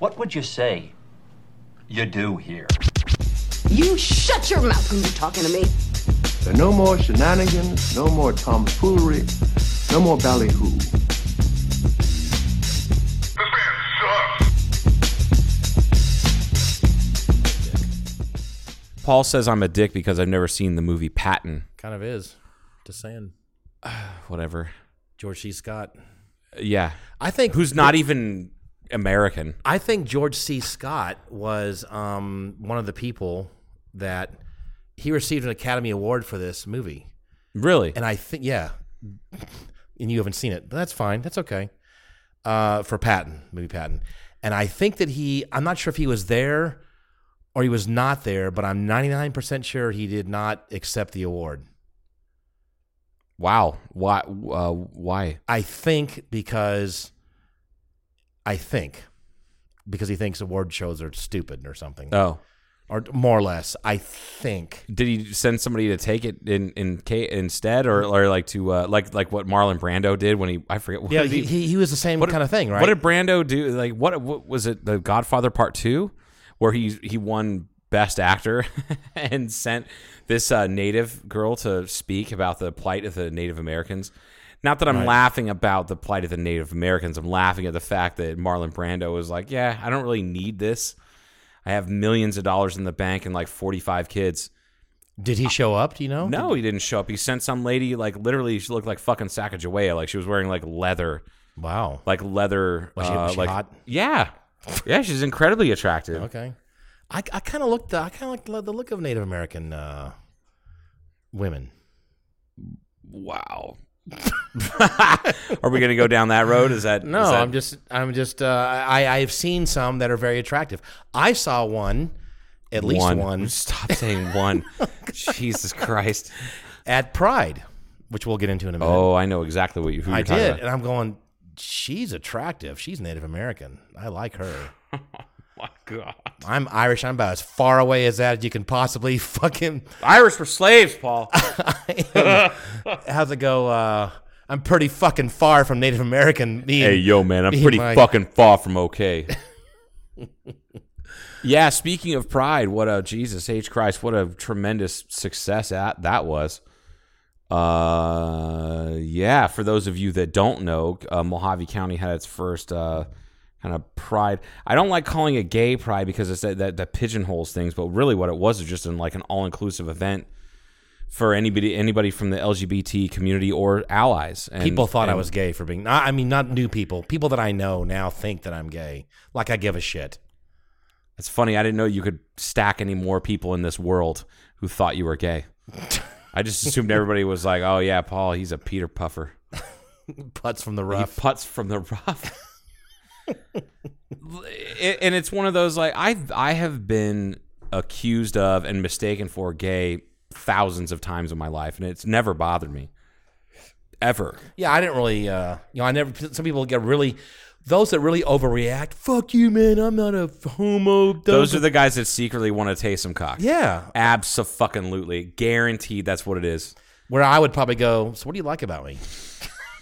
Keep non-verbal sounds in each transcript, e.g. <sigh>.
What would you say you do here? You shut your mouth when you're talking to me. There are no more shenanigans, no more tomfoolery, no more ballyhoo. This man sucks. Paul says I'm a dick because I've never seen the movie Patton. Kind of is. Just saying. <sighs> Whatever. George C. Scott. Yeah. I think Who's not even American. I think George C. Scott was um, one of the people that he received an Academy Award for this movie, Really? and I think yeah, and you haven't seen it, but that's fine, that's okay. Uh, for Patton, movie Patton, and I think that he, I'm not sure if he was there or he was not there, but I'm 99 percent sure he did not accept the award. wow. Why? Uh, why? I think because I think because he thinks award shows are stupid or something. Oh. or more or less. I think. Did he send somebody to take it in in K instead, or, or like to uh, like like what Marlon Brando did when he I forget what Yeah, he, he, he was the same what kind of thing, right? What did Brando do? Like what, what was it? The Godfather Part Two, where he he won Best Actor <laughs> and sent this uh, native girl to speak about the plight of the Native Americans. Not that I'm Right. laughing about the plight of the Native Americans. I'm laughing at the fact that Marlon Brando was like, "Yeah, I don't really need this. I have millions of dollars in the bank and like 45 kids." Did he show up? Do you know? No, he didn't show up. He sent some lady like literally she looked like fucking Sacagawea. Like she was wearing like leather, Wow. like leather. Was she- uh, was she like hot? yeah, yeah. She's incredibly attractive. Okay. I, I kind of looked. I kind of like the look of Native American uh, women. Wow. <laughs> Are we gonna go down that road? Is that No, is that- I'm just. I'm just. Uh, I I have seen some that are very attractive. I saw one, at least one, <laughs> Stop saying one. <laughs> Jesus Christ. at Pride, which we'll get into in a minute. Oh, I know exactly what you. Who I did, about. and I'm going. She's attractive. She's Native American. I like her. <laughs> My God. I'm Irish. I'm about as far away as that as you can possibly <laughs> fucking. Irish were slaves, Paul. <laughs> How's it go? Uh, I'm pretty fucking far from Native American. Me hey, and- yo, man, I'm pretty my- fucking far from okay. yeah, speaking of pride, what a Jesus H Christ, what a tremendous success at that was. Uh, yeah, for those of you that don't know, uh, Mohave County had its first uh, kind of pride. I don't like calling it gay pride because it's that, that, that pigeonholes things, but really what it was is just an, like an all inclusive event for anybody anybody from the LGBT community or allies. And, People thought I was gay for being. I mean, not new people. People that I know now think that I'm gay. Like I give a shit. It's funny. I didn't know you could stack any more people in this world who thought you were gay. I just <laughs> assumed everybody was like, "Oh yeah, Paul, he's a Peter Puffer. Putts from the He rough. puts from the rough." <laughs> It- and it's one of those like I I have been accused of and mistaken for gay thousands of times in my life, and it's never bothered me ever. Yeah, I didn't really. Uh, you know, I never. Some people get really. Those that really overreact. Fuck you, man. I'm not a homo. Those are the guys that secretly want to taste some cock. Yeah. Absolutely, guaranteed. That's what it is. Where I would probably go. So, what do you like about me?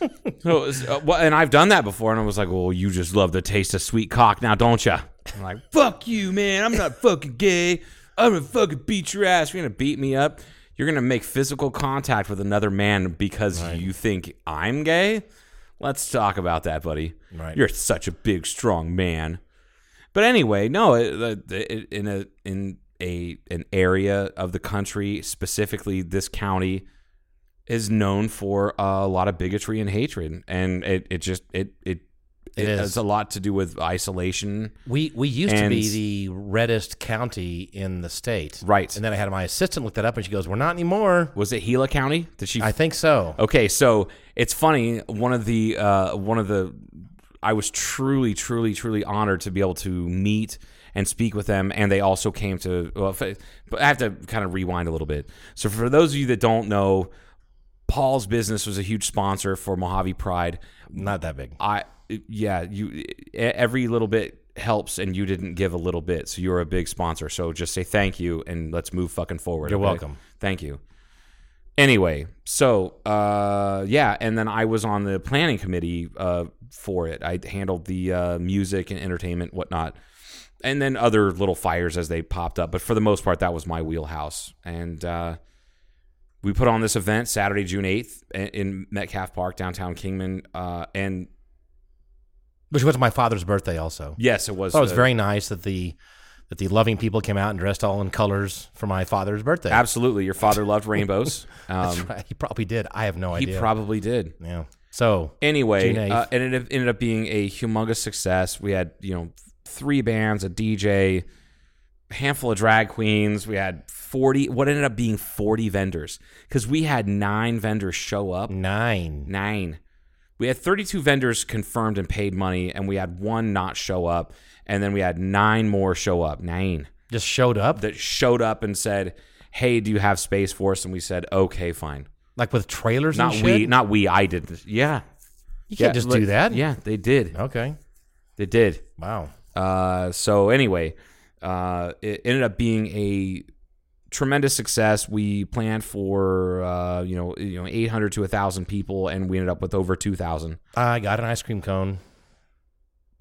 <laughs> No, it's- uh, well, and I've done that before, and I was like, "Well, you just love the taste of sweet cock, now, don't you?" I'm like, "Fuck you, man! I'm not fucking gay. I'm gonna fucking beat your ass. You're gonna beat me up. You're gonna make physical contact with another man because you think I'm gay. Let's talk about that, buddy. Right. You're such a big, strong man. But anyway, no, it, it, in a in a an area of the country, specifically this county, is known for a lot of bigotry and hatred, and it, it just it it It has a lot to do with isolation. We we used to be the reddest county in the state. Right. And then I had my assistant look that up, and she goes, "We're not anymore." Was it Gila County? Did she? I think so. Okay, so it's funny. One of the uh, one of the I was truly, truly, truly honored to be able to meet and speak with them, and they also came to. Well, but I have to kind of rewind a little bit. So for those of you that don't know, Paul's business was a huge sponsor for Mohave Pride. Not that big. I yeah, you every little bit helps, and you didn't give a little bit, so you're a big sponsor. So just say thank you, and let's move fucking forward. You're okay? welcome. Thank you. Anyway, so uh, yeah, and then I was on the planning committee uh, for it. I handled the uh, music and entertainment, whatnot, and then other little fires as they popped up. But for the most part, that was my wheelhouse. And uh, we put on this event Saturday, June eighth, in Metcalfe Park, downtown Kingman, uh, and Which was my father's birthday also. yes, it was. It was very nice that the that the loving people came out and dressed all in colors for my father's birthday. absolutely. Your father loved <laughs> rainbows. That's Um, right. He probably did. I have no idea. he probably did. yeah. So Anyway, 8th. uh, it ended, up being a humongous success. We had you know three bands, a DJ, handful of drag queens. We had forty. What ended up being forty vendors because we had nine vendors show up. nine. Nine. We had 32 vendors confirmed and paid money, and we had one not show up, and then we had nine more show up. Nine Just showed up. that showed up and said, "Hey, do you have space for us?" And we said, "Okay, fine." like with trailers Not and shit. we, not we. I did. this. Yeah, you can't Yeah, just do that. Yeah, they did. Okay. They did. Wow. Uh, so anyway, uh, it ended up being a tremendous success. We planned for uh, you know you know 800 to 1,000 people, and we ended up with over 2,000. I got an ice cream cone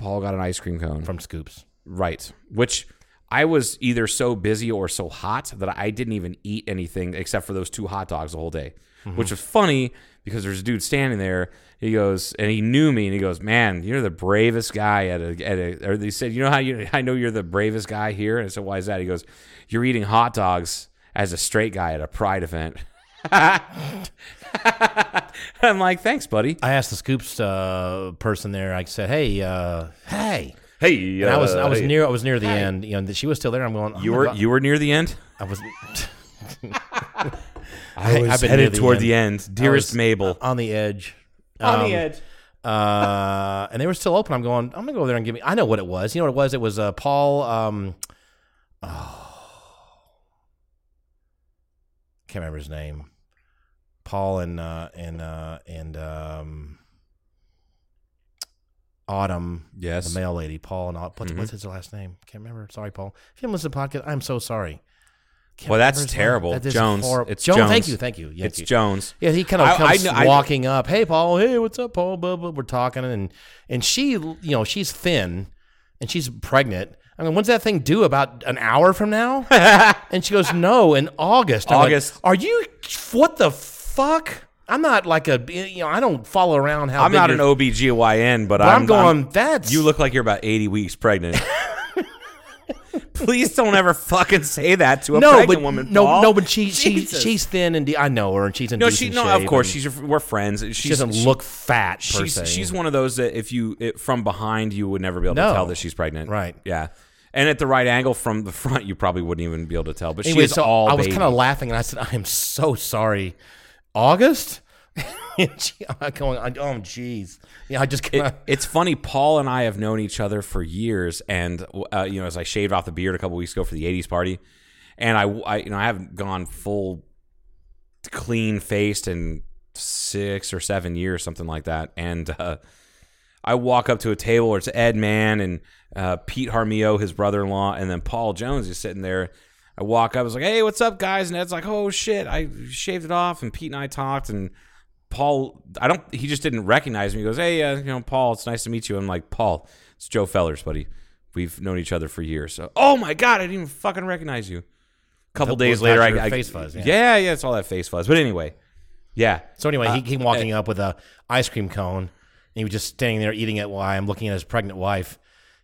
Paul got an ice cream cone. from Scoops. Right. Which I was either so busy or so hot that I didn't even eat anything except for those two hot dogs the whole day. Which was funny because there's a dude standing there. He goes, and he knew me, and he goes, "Man, you're the bravest guy at a." At a or they said, "You know how you? I know you're the bravest guy here." And I said, "Why is that?" He goes, "You're eating hot dogs as a straight guy at a pride event." <laughs> I'm like, "Thanks, buddy." I asked the Scoops uh, person there. I said, "Hey, uh, hey." Hey, And I was I was hey. near I was near the end. You know, she was still there. I'm going. oh You were God. you were near the end. I was. <laughs> I was I've been headed near the toward end. the end, I dearest was Mabel. on the edge. On Um, the edge. uh, and they were still open. I'm going. I'm gonna go over there and give me. I know what it was. You know what it was? It was uh, Paul. Um, oh, can't remember his name. Paul and uh, and uh, and um, Autumn. Yes. Mm-hmm. the male lady. Paul and Autumn. What's, what's his last name? Can't remember. Sorry, Paul. If you haven't listened to the podcast, I'm so sorry. Well, that's remember his name. terrible. That is Jones. horrible. It's Jones. Thank you. Thank you. Thank It's you. Jones. Yeah, he kind of I- I comes know- I- walking up. Hey, Paul. Hey, what's up, Paul? Blah, blah. We're talking, and and she, you know, she's thin, and she's pregnant. I mean, when's that thing due? About an hour from now? <laughs> and she goes, No, in August. I'm like, August. Are you? What the fuck? I'm not like a, you know, I don't follow around how. I'm not an OBGYN, but, But I'm, I'm going. that's you look like you're about 80 weeks pregnant. <laughs> Please don't ever fucking say that to a no, pregnant but woman. no, Paul. no, but she, she Jesus. she's thin and de- I know her, and she's in no, decent she no. shape, Of course, and she's your, we're friends. She's, she doesn't she- look fat per She's se. she's one of those that if you it, from behind you would never be able No. to tell that she's pregnant. Right. Yeah. And at the right angle from the front, you probably wouldn't even be able to tell. But Anyway, she is so all. I was baby. kind of laughing, and I said, "I am so sorry." August, and <laughs> she, I'm going, "Oh, jeez." Yeah, I just It, it's funny. Paul and I have known each other for years, and uh, you know, as I shaved off the beard a couple weeks ago for the '80s party, and I, I you know, I haven't gone full clean faced in six or seven years, something like that. And uh, I walk up to a table where it's Ed Mann and uh, Pete Harmio, his brother-in-law, and then Paul Jones is sitting there. I walk up, I was like, "Hey, what's up, guys?" And Ed's like, "Oh shit, I shaved it off." And Pete and I talked, and Paul, I don't, he just didn't recognize me. He goes, "Hey, uh, you know, Paul, it's nice to meet you." I'm like, "Paul, it's Joe Fellers, buddy. We've known each other for years." So, oh my god, I didn't even fucking recognize you. A couple days later, I, I face fuzz, yeah. yeah, yeah, it's all that face fuzz. But anyway, yeah. So anyway, Uh, he came walking up with a ice cream cone, and he was just standing there eating it while I'm looking at his pregnant wife,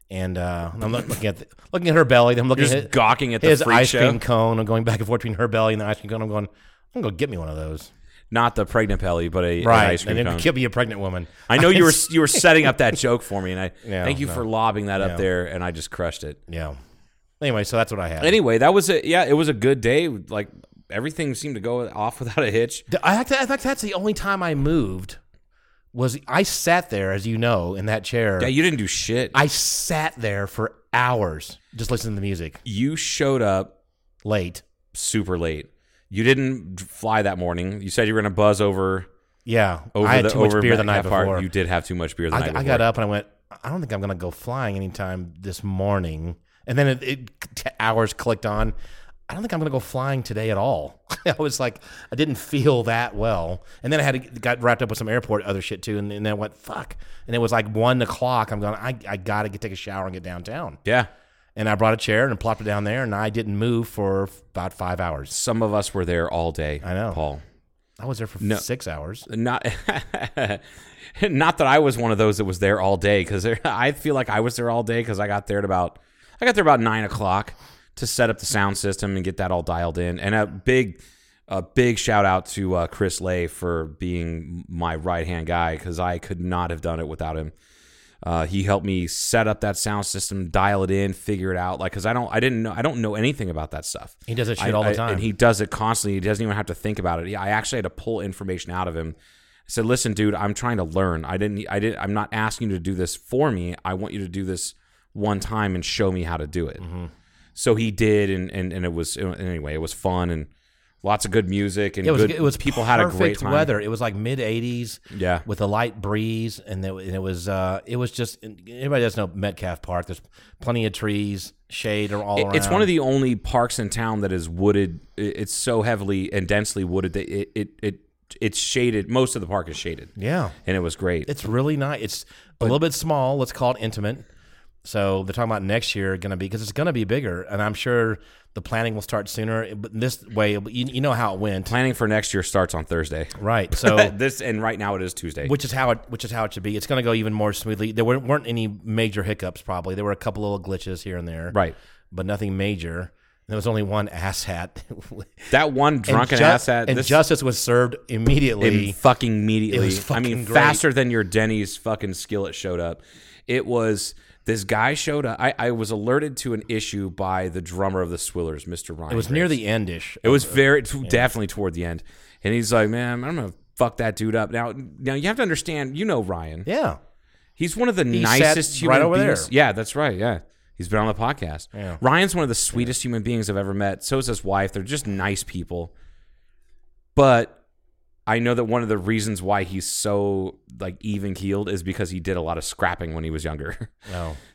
and uh, I'm look- looking at the, looking at her belly. Then I'm looking at just gawking at the his ice show? cream cone. I'm going back and forth between her belly and the ice cream cone. I'm going. I'm gonna go get me one of those. Not the pregnant Pelly, but a, an Right, ice cream and cone. could be a pregnant woman. I know you were <laughs> you were setting up that joke for me, and I <laughs> Yeah, thank you no. for lobbing that up there, and I just crushed it. Yeah. Anyway, so that's what I had. Anyway, that was a yeah, it was a good day. Like everything seemed to go off without a hitch. I, in fact, that's the only time I moved. Was I sat there, as you know, in that chair. Yeah, you didn't do shit. I sat there for hours just listening to the music. you showed up Late. super late. You didn't fly that morning. You said you were going to buzz over Yeah. over I had the too much beer the night before. You did have too much beer the I, night I got up and I went, I don't think I'm going to go flying anytime this morning. And then it, it t- hours clicked on. I don't think I'm going to go flying today at all. <laughs> I was like, I didn't feel that well, and then I had to, got wrapped up with some airport other shit too, and, and then I went fuck, and it was like one o'clock. I'm going, I, I got to get take a shower and get downtown, Yeah. And I brought a chair and plopped it down there, and I didn't move for about five hours. Some of us were there all day. I know. Paul. I was there for No. six hours. Not, <laughs> not that I was one of those that was there all day because <laughs> I feel like I was there all day because I got there at about I got there about nine o'clock to set up the sound system and get that all dialed in. And a big, a big shout out to uh, Chris Lay for being my right hand guy because I could not have done it without him. Uh, he helped me set up that sound system, dial it in, figure it out. Like, cause I don't, I didn't know, I don't know anything about that stuff. He does it shit I- all the I- time. and he does it constantly. He doesn't even have to think about it. I actually had to pull information out of him. I said, "Listen, dude, I'm trying to learn. I didn't. I didn't. I'm not asking you to do this for me. I want you to do this one time and show me how to do it." Mm-hmm. So he did, and, and and it was anyway. It was fun and lots of good music and It was good, it was people had a great time. weather. It was like mid 80s. Yeah. with a light breeze, and it, and it was uh it was just everybody does know Metcalfe Park. There's plenty of trees, shade are all It- around. It's one of the only parks in town that is wooded. It's so heavily and densely wooded that it it, it it's shaded. Most of the park is shaded. yeah. and it was great. It's really nice. It's a little bit small. Let's call it intimate. So they're talking about next year going to be because it's going to be bigger, and I'm sure the planning will start sooner. But this way, you, you know how it went, Planning for next year starts on Thursday. right? <laughs> So this and right now it is Tuesday. which is how it which is how it should be. It's going to go even more smoothly. There weren't, weren't any major hiccups. Probably there were a couple little glitches here and there, Right. But nothing major. There was only one asshat. <laughs> that one drunken and ju- ass at and justice was served immediately. im- fucking immediately. It was I mean, great. faster than your Denny's fucking skillet showed up. It was this guy showed up. I, I was alerted to an issue by the drummer of the Swillers, Mr. Ryan. it was near the endish. It was very definitely toward the end, and he's like, "Man, I'm gonna fuck that dude up." Now, now you have to understand. You know Ryan. yeah. He's one of the sat nicest human right over beings. there. Yeah, that's right. Yeah. He's been on the podcast. Yeah. Ryan's one of the sweetest human beings I've ever met. So is his wife. They're just nice people. But I know that one of the reasons why he's so like even keeled is because he did a lot of scrapping when he was younger. <laughs>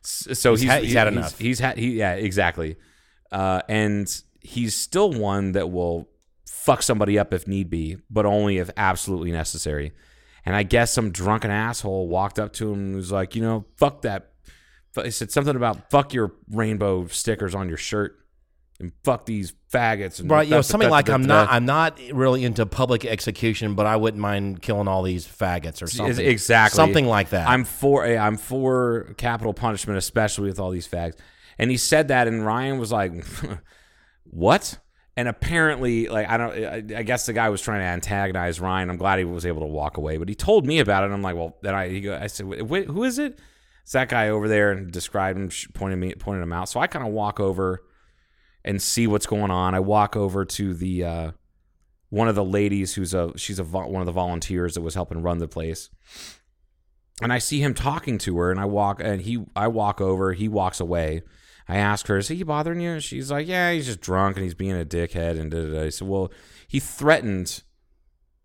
S- so he's, had- he's had he's, enough. He's had he yeah exactly, uh, and he's still one that will fuck somebody up if need be, but only if absolutely necessary. And I guess some drunken asshole walked up to him and was like, you know, fuck that. He said something about fuck your rainbow stickers on your shirt and fuck these faggots and Right, you know, something like I'm not. I'm not really into public execution, but I wouldn't mind killing all these faggots or something. Exactly. Something like that. I'm for I'm for capital punishment, especially with all these fags. And he said that, and Ryan was like, <laughs> "What?" And apparently, like I don't, I, I guess the guy was trying to antagonize Ryan. I'm glad he was able to walk away, but he told me about it. and I'm like, well, then I, he go, I said, who is it? It's that guy over there, and described him, pointed me, pointed him out. So I kind of walk over and see what's going on. I walk over to the uh, one of the ladies who's a she's a one of the volunteers that was helping run the place and I see him talking to her, and I walk and he I walk over, he walks away. I ask her, "Is he bothering you?" She's like, "Yeah, he's just drunk and he's being a dickhead." And da, da, da. I said, "Well, he threatened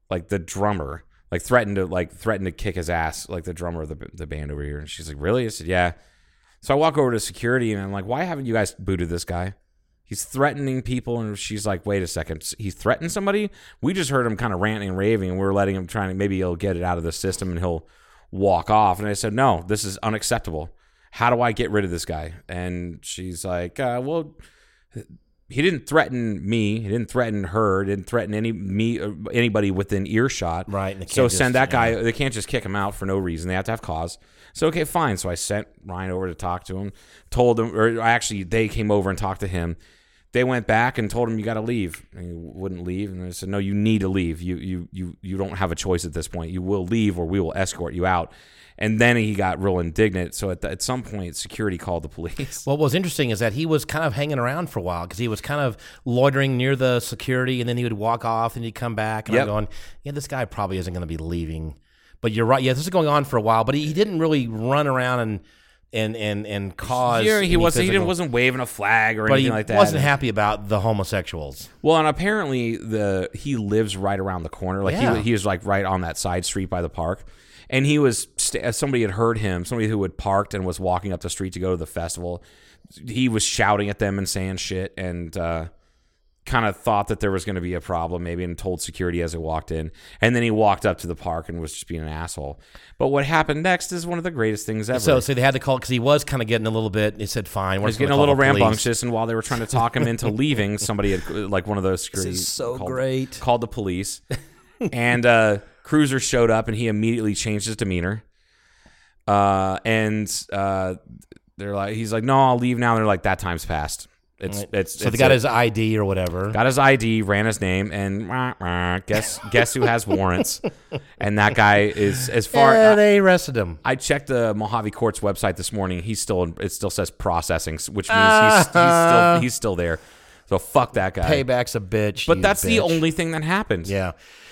like the drummer, like threatened to like threatened to kick his ass, like the drummer of the the band over here." And she's like, "Really?" I said, "Yeah." So I walk over to security and I'm like, "Why haven't you guys booted this guy?" He's threatening people, and she's like, "Wait a second, he threatened somebody." We just heard him kind of ranting and raving, and we are letting him trying to maybe he'll get it out of the system and he'll walk off. And I said, "No, this is unacceptable. How do I get rid of this guy?" And she's like, uh, "Well, he didn't threaten me. He didn't threaten her. Didn't threaten any me uh, anybody within earshot. Right, So send just- that guy. They can't just kick him out for no reason. They have to have cause. So okay, fine. So I sent Ryan over to talk to him. Told him, or actually, they came over and talked to him. They went back and told him you got to leave. And he wouldn't leave. And they said, no, you need to leave. You you you you don't have a choice at this point. You will leave, or we will escort you out. And then he got real indignant. So at, the, at some point, security called the police. What was interesting is that he was kind of hanging around for a while because he was kind of loitering near the security, and then he would walk off, and he'd come back, and Yep. I'm going, "Yeah, this guy probably isn't going to be leaving." But you're right. Yeah, this is going on for a while, but he, he didn't really run around and and and and cause. Yeah, he wasn't. He didn't, wasn't waving a flag or but anything he like that. He wasn't happy about the homosexuals. Well, and apparently the he lives right around the corner. Like Yeah. he he was like right on that side street by the park, and he was somebody had heard him. Somebody who had parked and was walking up the street to go to the festival. He was shouting at them and saying shit, and uh, kind of thought that there was going to be a problem, maybe, and told security as he walked in. And then he walked up to the park and was just being an asshole. But what happened next is one of the greatest things ever. So, so they had to call because he was kind of getting a little bit. He said, "Fine, we're He's getting a little the police." rambunctious, and while they were trying to talk him into <laughs> leaving, somebody had like one of those security so called, great. called the police, <laughs> and uh, Cruiser showed up, and he immediately changed his demeanor. Uh, and uh, they're like, he's like, "No, I'll leave now." And they're like, "That time's passed. It's it's So it's they got it. his ID or whatever. got his ID, ran his name, and wah, wah, guess guess who has warrants? <laughs> And that guy is as far. yeah, they arrested him. I checked the Mohave Court's website this morning. He's still it still says processing, which means he's, he's still he's still there. So fuck that guy. Payback's a bitch. But that's the only thing that happens. Yeah.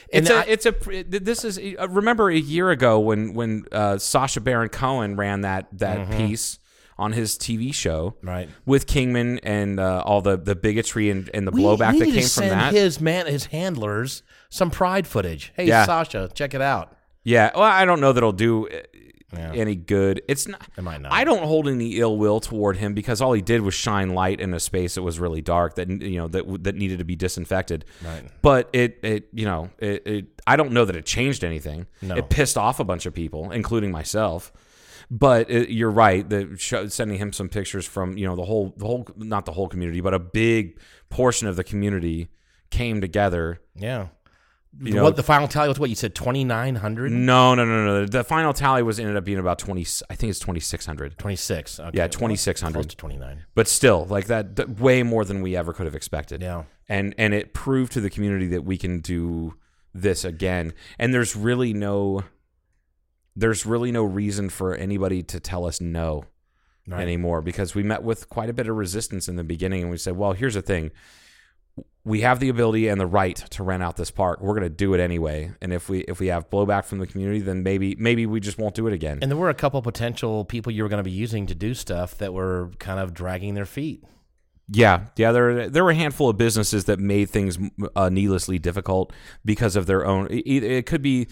It's And a, I- it's a, this is, uh, remember a year ago when, when, uh, Sacha Baron Cohen ran that, that piece on his TV show. Right. With Kingman and, uh, all the, the bigotry and, and the We blowback that came to from that. His man, his handlers, some pride footage. Hey, Yeah. Sacha, check it out. Yeah, well, I don't know that it'll do uh, any good. It's not. It might not. I don't hold any ill will toward him because all he did was shine light in a space that was really dark that you know that that needed to be disinfected. Right. But it it you know it, it I don't know that it changed anything. No. It pissed off a bunch of people, including myself. But it, you're right. The show, sending him some pictures from you know the whole the whole not the whole community, but a big portion of the community came together. Yeah. You know, what the final tally was? What you said? Twenty nine hundred. no, no, no, no. The final tally was ended up being about twenty. I think it's twenty six hundred. Twenty six. Okay. Yeah, 2,600. Close to twenty nine. But still, like that, that, way more than we ever could have expected. Yeah. and and it proved to the community that we can do this again. And there's really no, there's really no reason for anybody to tell us no Right. anymore because we met with quite a bit of resistance in the beginning, and we said, well, here's the thing. We have the ability and the right to rent out this park. We're going to do it anyway. And if we if we have blowback from the community, then maybe maybe we just won't do it again. And there were a couple potential people you were going to be using to do stuff that were kind of dragging their feet. Yeah, yeah. There, there were a handful of businesses that made things uh, needlessly difficult because of their own. It, it could be.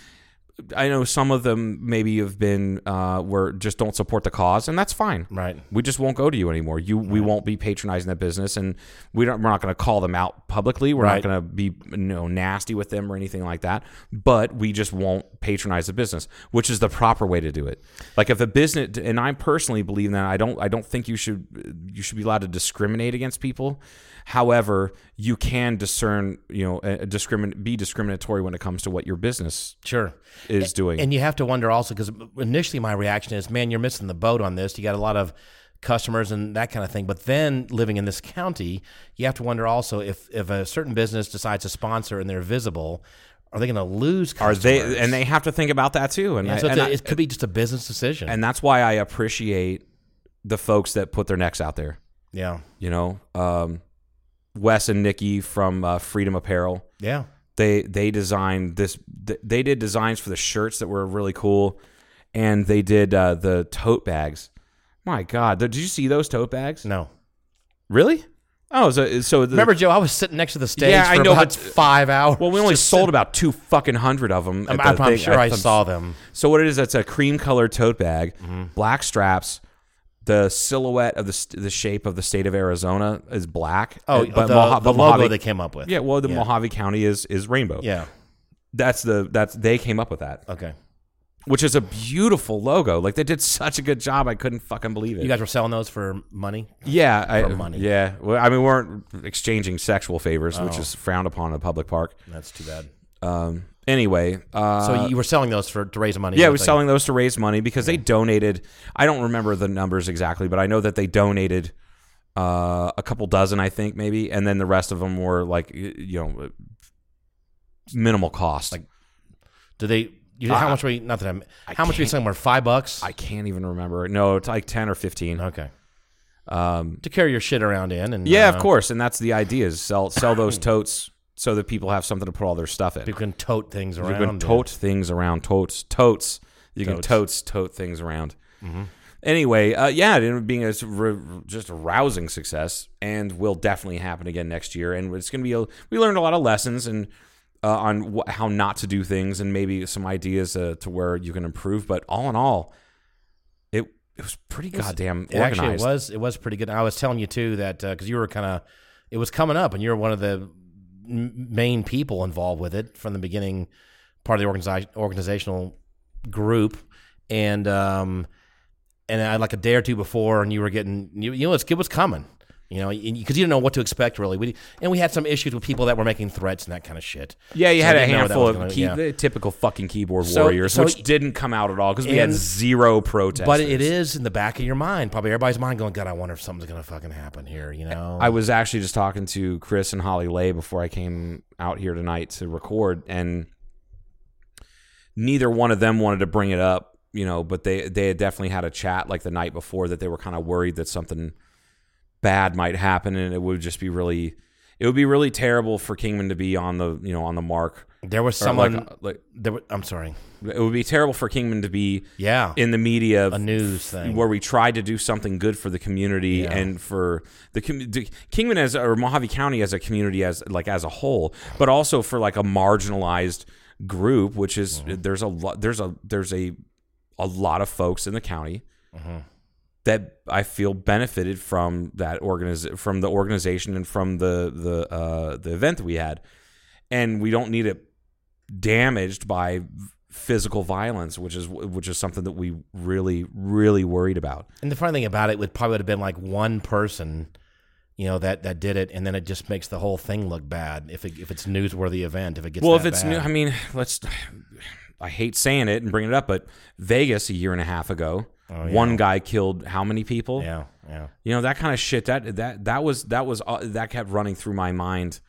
I know some of them maybe have been uh, where just don't support the cause, and that's fine. Right. We just won't go to you anymore. You, we won't be patronizing that business, and we don't. We're not going to call them out publicly. We're Right. not going to be you know nasty with them or anything like that. But we just won't patronize the business, which is the proper way to do it. Like if a business, and I personally believe that I don't. I don't think you should. You should be allowed to discriminate against people. However, you can discern. You know, discrimin- be discriminatory when it comes to what your business Sure. is doing. And you have to wonder also because initially my reaction is, man, you're missing the boat on this. You got a lot of customers and that kind of thing. But then living in this county, you have to wonder also if if a certain business decides to sponsor and they're visible, are they going to lose? Are Customers? they? And they have to think about that too. And, Yeah, I- so and a- I- it could be just a business decision. and that's why I appreciate the folks that put their necks out there. yeah, You know, um, Wes and Nikki from uh, Freedom Apparel. yeah. They they designed this. They did designs for the shirts that were really cool, and they did uh, the tote bags. My God, did you see those tote bags? No. Really? Oh, so so the, Remember, Joe? I was sitting next to the stage Yeah, I know, about but- five hours. Well, we only sold about two fucking hundred of them. I'm, I'm, I'm sure I saw them. So what it is? It's a cream colored tote bag, Mm-hmm. black straps. The silhouette of the the shape of the state of Arizona is black. Oh, uh, the, Moja- the but logo Mohave- they came up with. Yeah, well, the Yeah. Mohave County is is rainbow. Yeah. that's the that's they came up with that, Okay. which is a beautiful logo. Like they did such a good job. I couldn't fucking believe it. You guys were selling those for money. yeah, I, for money. Yeah, well, I mean, we weren't exchanging sexual favors, which Oh. is frowned upon in a public park. That's too bad. Um. Anyway, uh, So you were selling those for to raise money. Yeah, I we're selling those to raise money because they donated. I don't remember the numbers exactly, but I know that they donated uh, a couple dozen, I think, maybe, and then the rest of them were like you know minimal cost. Like Do they? You know, how Uh, much were you? Not that I'm. I How much were you selling? Were five bucks? I can't even remember. No, it's like ten or fifteen. okay. Um, To carry your shit around in, and yeah, uh, of course, and that's the idea: is sell sell those <coughs> totes so that people have something to put all their stuff in. people can tote things around. You can tote things around. Totes, totes. You can Totes. totes, tote things around. Anyway, uh, yeah, it ended up being a just a rousing success, and will definitely happen again next year. And it's going to be a, we learned a lot of lessons and uh, on wh- how not to do things, and maybe some ideas uh, to where you can improve. But all in all, it it was pretty goddamn It actually, organized. it was it was pretty good. I was telling you too that because you were kind of it was coming up, and you're one of the main people involved with it from the beginning, part of the organizi- organizational group, and um, and I like a day or two before, and you were getting you, you know it was coming. You know, because you didn't know what to expect really. We, and we had some issues with people that were making threats and that kind of shit. Yeah, you So had a didn't know what that handful of gonna- key, yeah. the typical fucking keyboard So- warriors, so- which didn't come out at all because we had zero protests. But it is in the back of your mind, probably everybody's mind, going, "God, I wonder if something's gonna fucking happen here." You know, I was actually just talking to Chris and Holly Lay before I came out here tonight to record, and neither one of them wanted to bring it up, you know, but they they had definitely had a chat like the night before that they were kind of worried that something bad might happen, and it would just be really, it would be really terrible for Kingman to be on the you know on the mark. there was Or someone. like, like there, I'm sorry. it would be terrible for Kingman to be Yeah, in the media a news thing. where we tried to do something good for the community Yeah. and for the, com- Kingman as or Mohave County as a community as like as a whole, but also for like a marginalized group, which is Mm-hmm. there's a lot there's a there's a a lot of folks in the county Mm-hmm. That I feel benefited from that organiz- from the organization and from the the uh, the event that we had, and we don't need it damaged by physical violence, which is which is something that we really really worried about. And the funny thing about it would probably would have been like one person, you know, that that did it, and then it just makes the whole thing look bad if it, if it's newsworthy event if it gets well, if it's bad. new, I mean, let's. I hate saying it and bringing it up, but Vegas a year and a half ago, one guy killed how many people? Oh, yeah, yeah. You know that kind of shit. That that that was that was uh, that kept running through my mind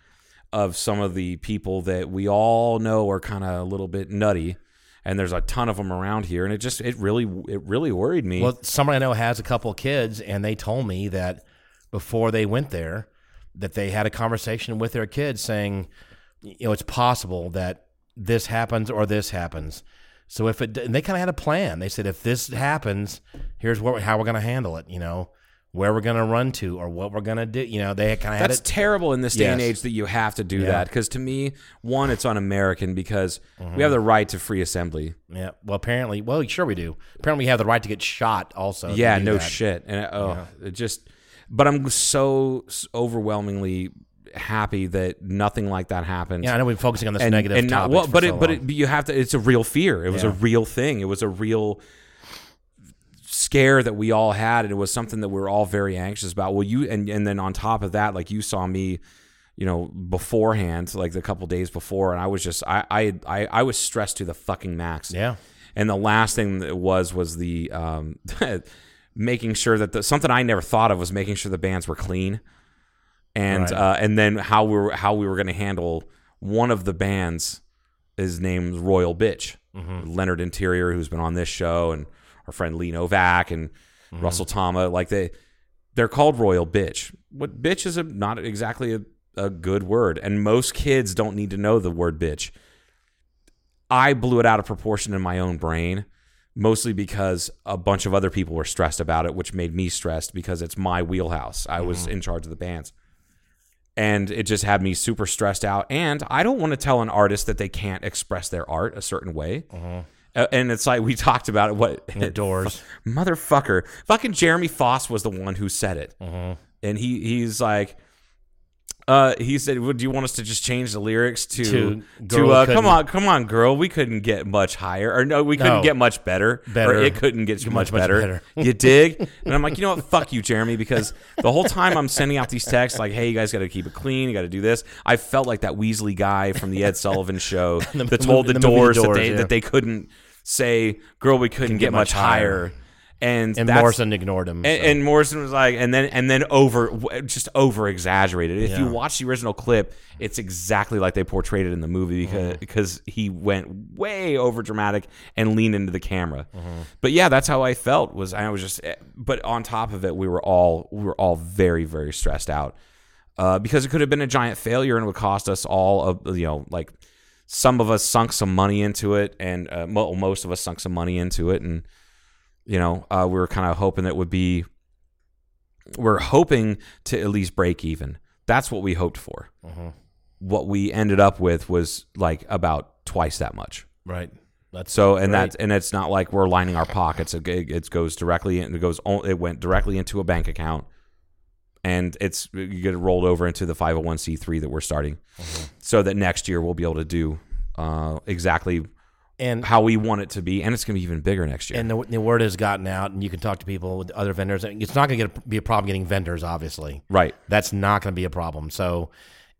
of some of the people that we all know are kind of a little bit nutty, and there's a ton of them around here, and it just it really it really worried me. Well, somebody I know has a couple of kids, and they told me that before they went there, that they had a conversation with their kids saying, you know, it's possible that this happens or this happens. So if it, and they kind of had a plan. They said, if this happens, here's what how we're going to handle it. You know, where we're going to run to or what we're going to do. You know, they kind of had That's terrible in this day and age that you have to do Yeah. that because to me, one, it's un-American because Mm-hmm. we have the right to free assembly. yeah. Well, apparently, well, sure we do. Apparently, we have the right to get shot. Also. yeah, no that. shit. And oh, it just. But I'm so overwhelmingly happy that nothing like that happened. Yeah, I know we've been focusing on this and, negative and not, well, but so it, but it, you have to. It's a real fear. It was a real thing. It was a real scare that we all had, and it was something that we were all very anxious about. Well, you and and then on top of that, like you saw me, you know, beforehand, like the couple days before, and I was just I I I, I was stressed to the fucking max. Yeah. And the last thing that was was the um, <laughs> making sure that the something I never thought of was making sure the bands were clean, and Right. uh, and then how we were how we were going to handle one of the bands. Is named Royal Bitch, mm-hmm. Leonard Interior, who's been on this show, and our friend Lee Novak and mm-hmm. Russell Tama. Like they, they're called Royal Bitch. What bitch is a, not exactly a, a good word, and most kids don't need to know the word bitch. I blew it out of proportion in my own brain, mostly because a bunch of other people were stressed about it, which made me stressed because it's my wheelhouse. I was mm-hmm. in charge of the bands. And it just had me super stressed out. And I don't want to tell an artist that they can't express their art a certain way. Uh, and it's like we <laughs> talked about it. What The doors. <laughs> motherfucker? Fucking Jeremy Foss was the one who said it, and he he's like, uh, he said, "Would you want us to just change the lyrics to To to, uh, come on, come on, girl, we couldn't get much higher, or no, we couldn't No. get much better, Better. or it couldn't get much, Much, better. better. you dig? <laughs> And I'm like, you know what? Fuck you, Jeremy, because the whole time I'm sending out these texts like, hey, you guys got to keep it clean, you got to do this. I felt like that Weasley guy from the Ed Sullivan <laughs> show The that told the, the doors, Doors, that they yeah. that they couldn't say, girl, we couldn't get, much higher. And, And Morrison ignored him. and, so. and Morrison was like, and then and then over, just over exaggerated. If you watch the original clip, it's exactly like they portrayed it in the movie Mm-hmm. because because he went way over dramatic and leaned into the camera. Mm-hmm. But yeah, that's how I felt. Was I was just, eh, but on top of it, we were all we were all very very stressed out uh, because it could have been a giant failure and it would cost us all of you know like some of us sunk some money into it and uh, mo- most of us sunk some money into it and you know uh, we were kind of hoping that it would be we're hoping to at least break even that's what we hoped for what we ended up with was like about twice that much right. That's so and Right. that and it's not like we're lining our pockets. It, it goes directly and it goes it went directly into a bank account, and it's you get it rolled over into the 501c3 that we're starting, so that next year we'll be able to do uh, exactly And how we want it to be, and it's going to be even bigger next year. and the, the word has gotten out, and you can talk to people with other vendors. It's not going to be a problem getting vendors, obviously. right. That's not going to be a problem. So,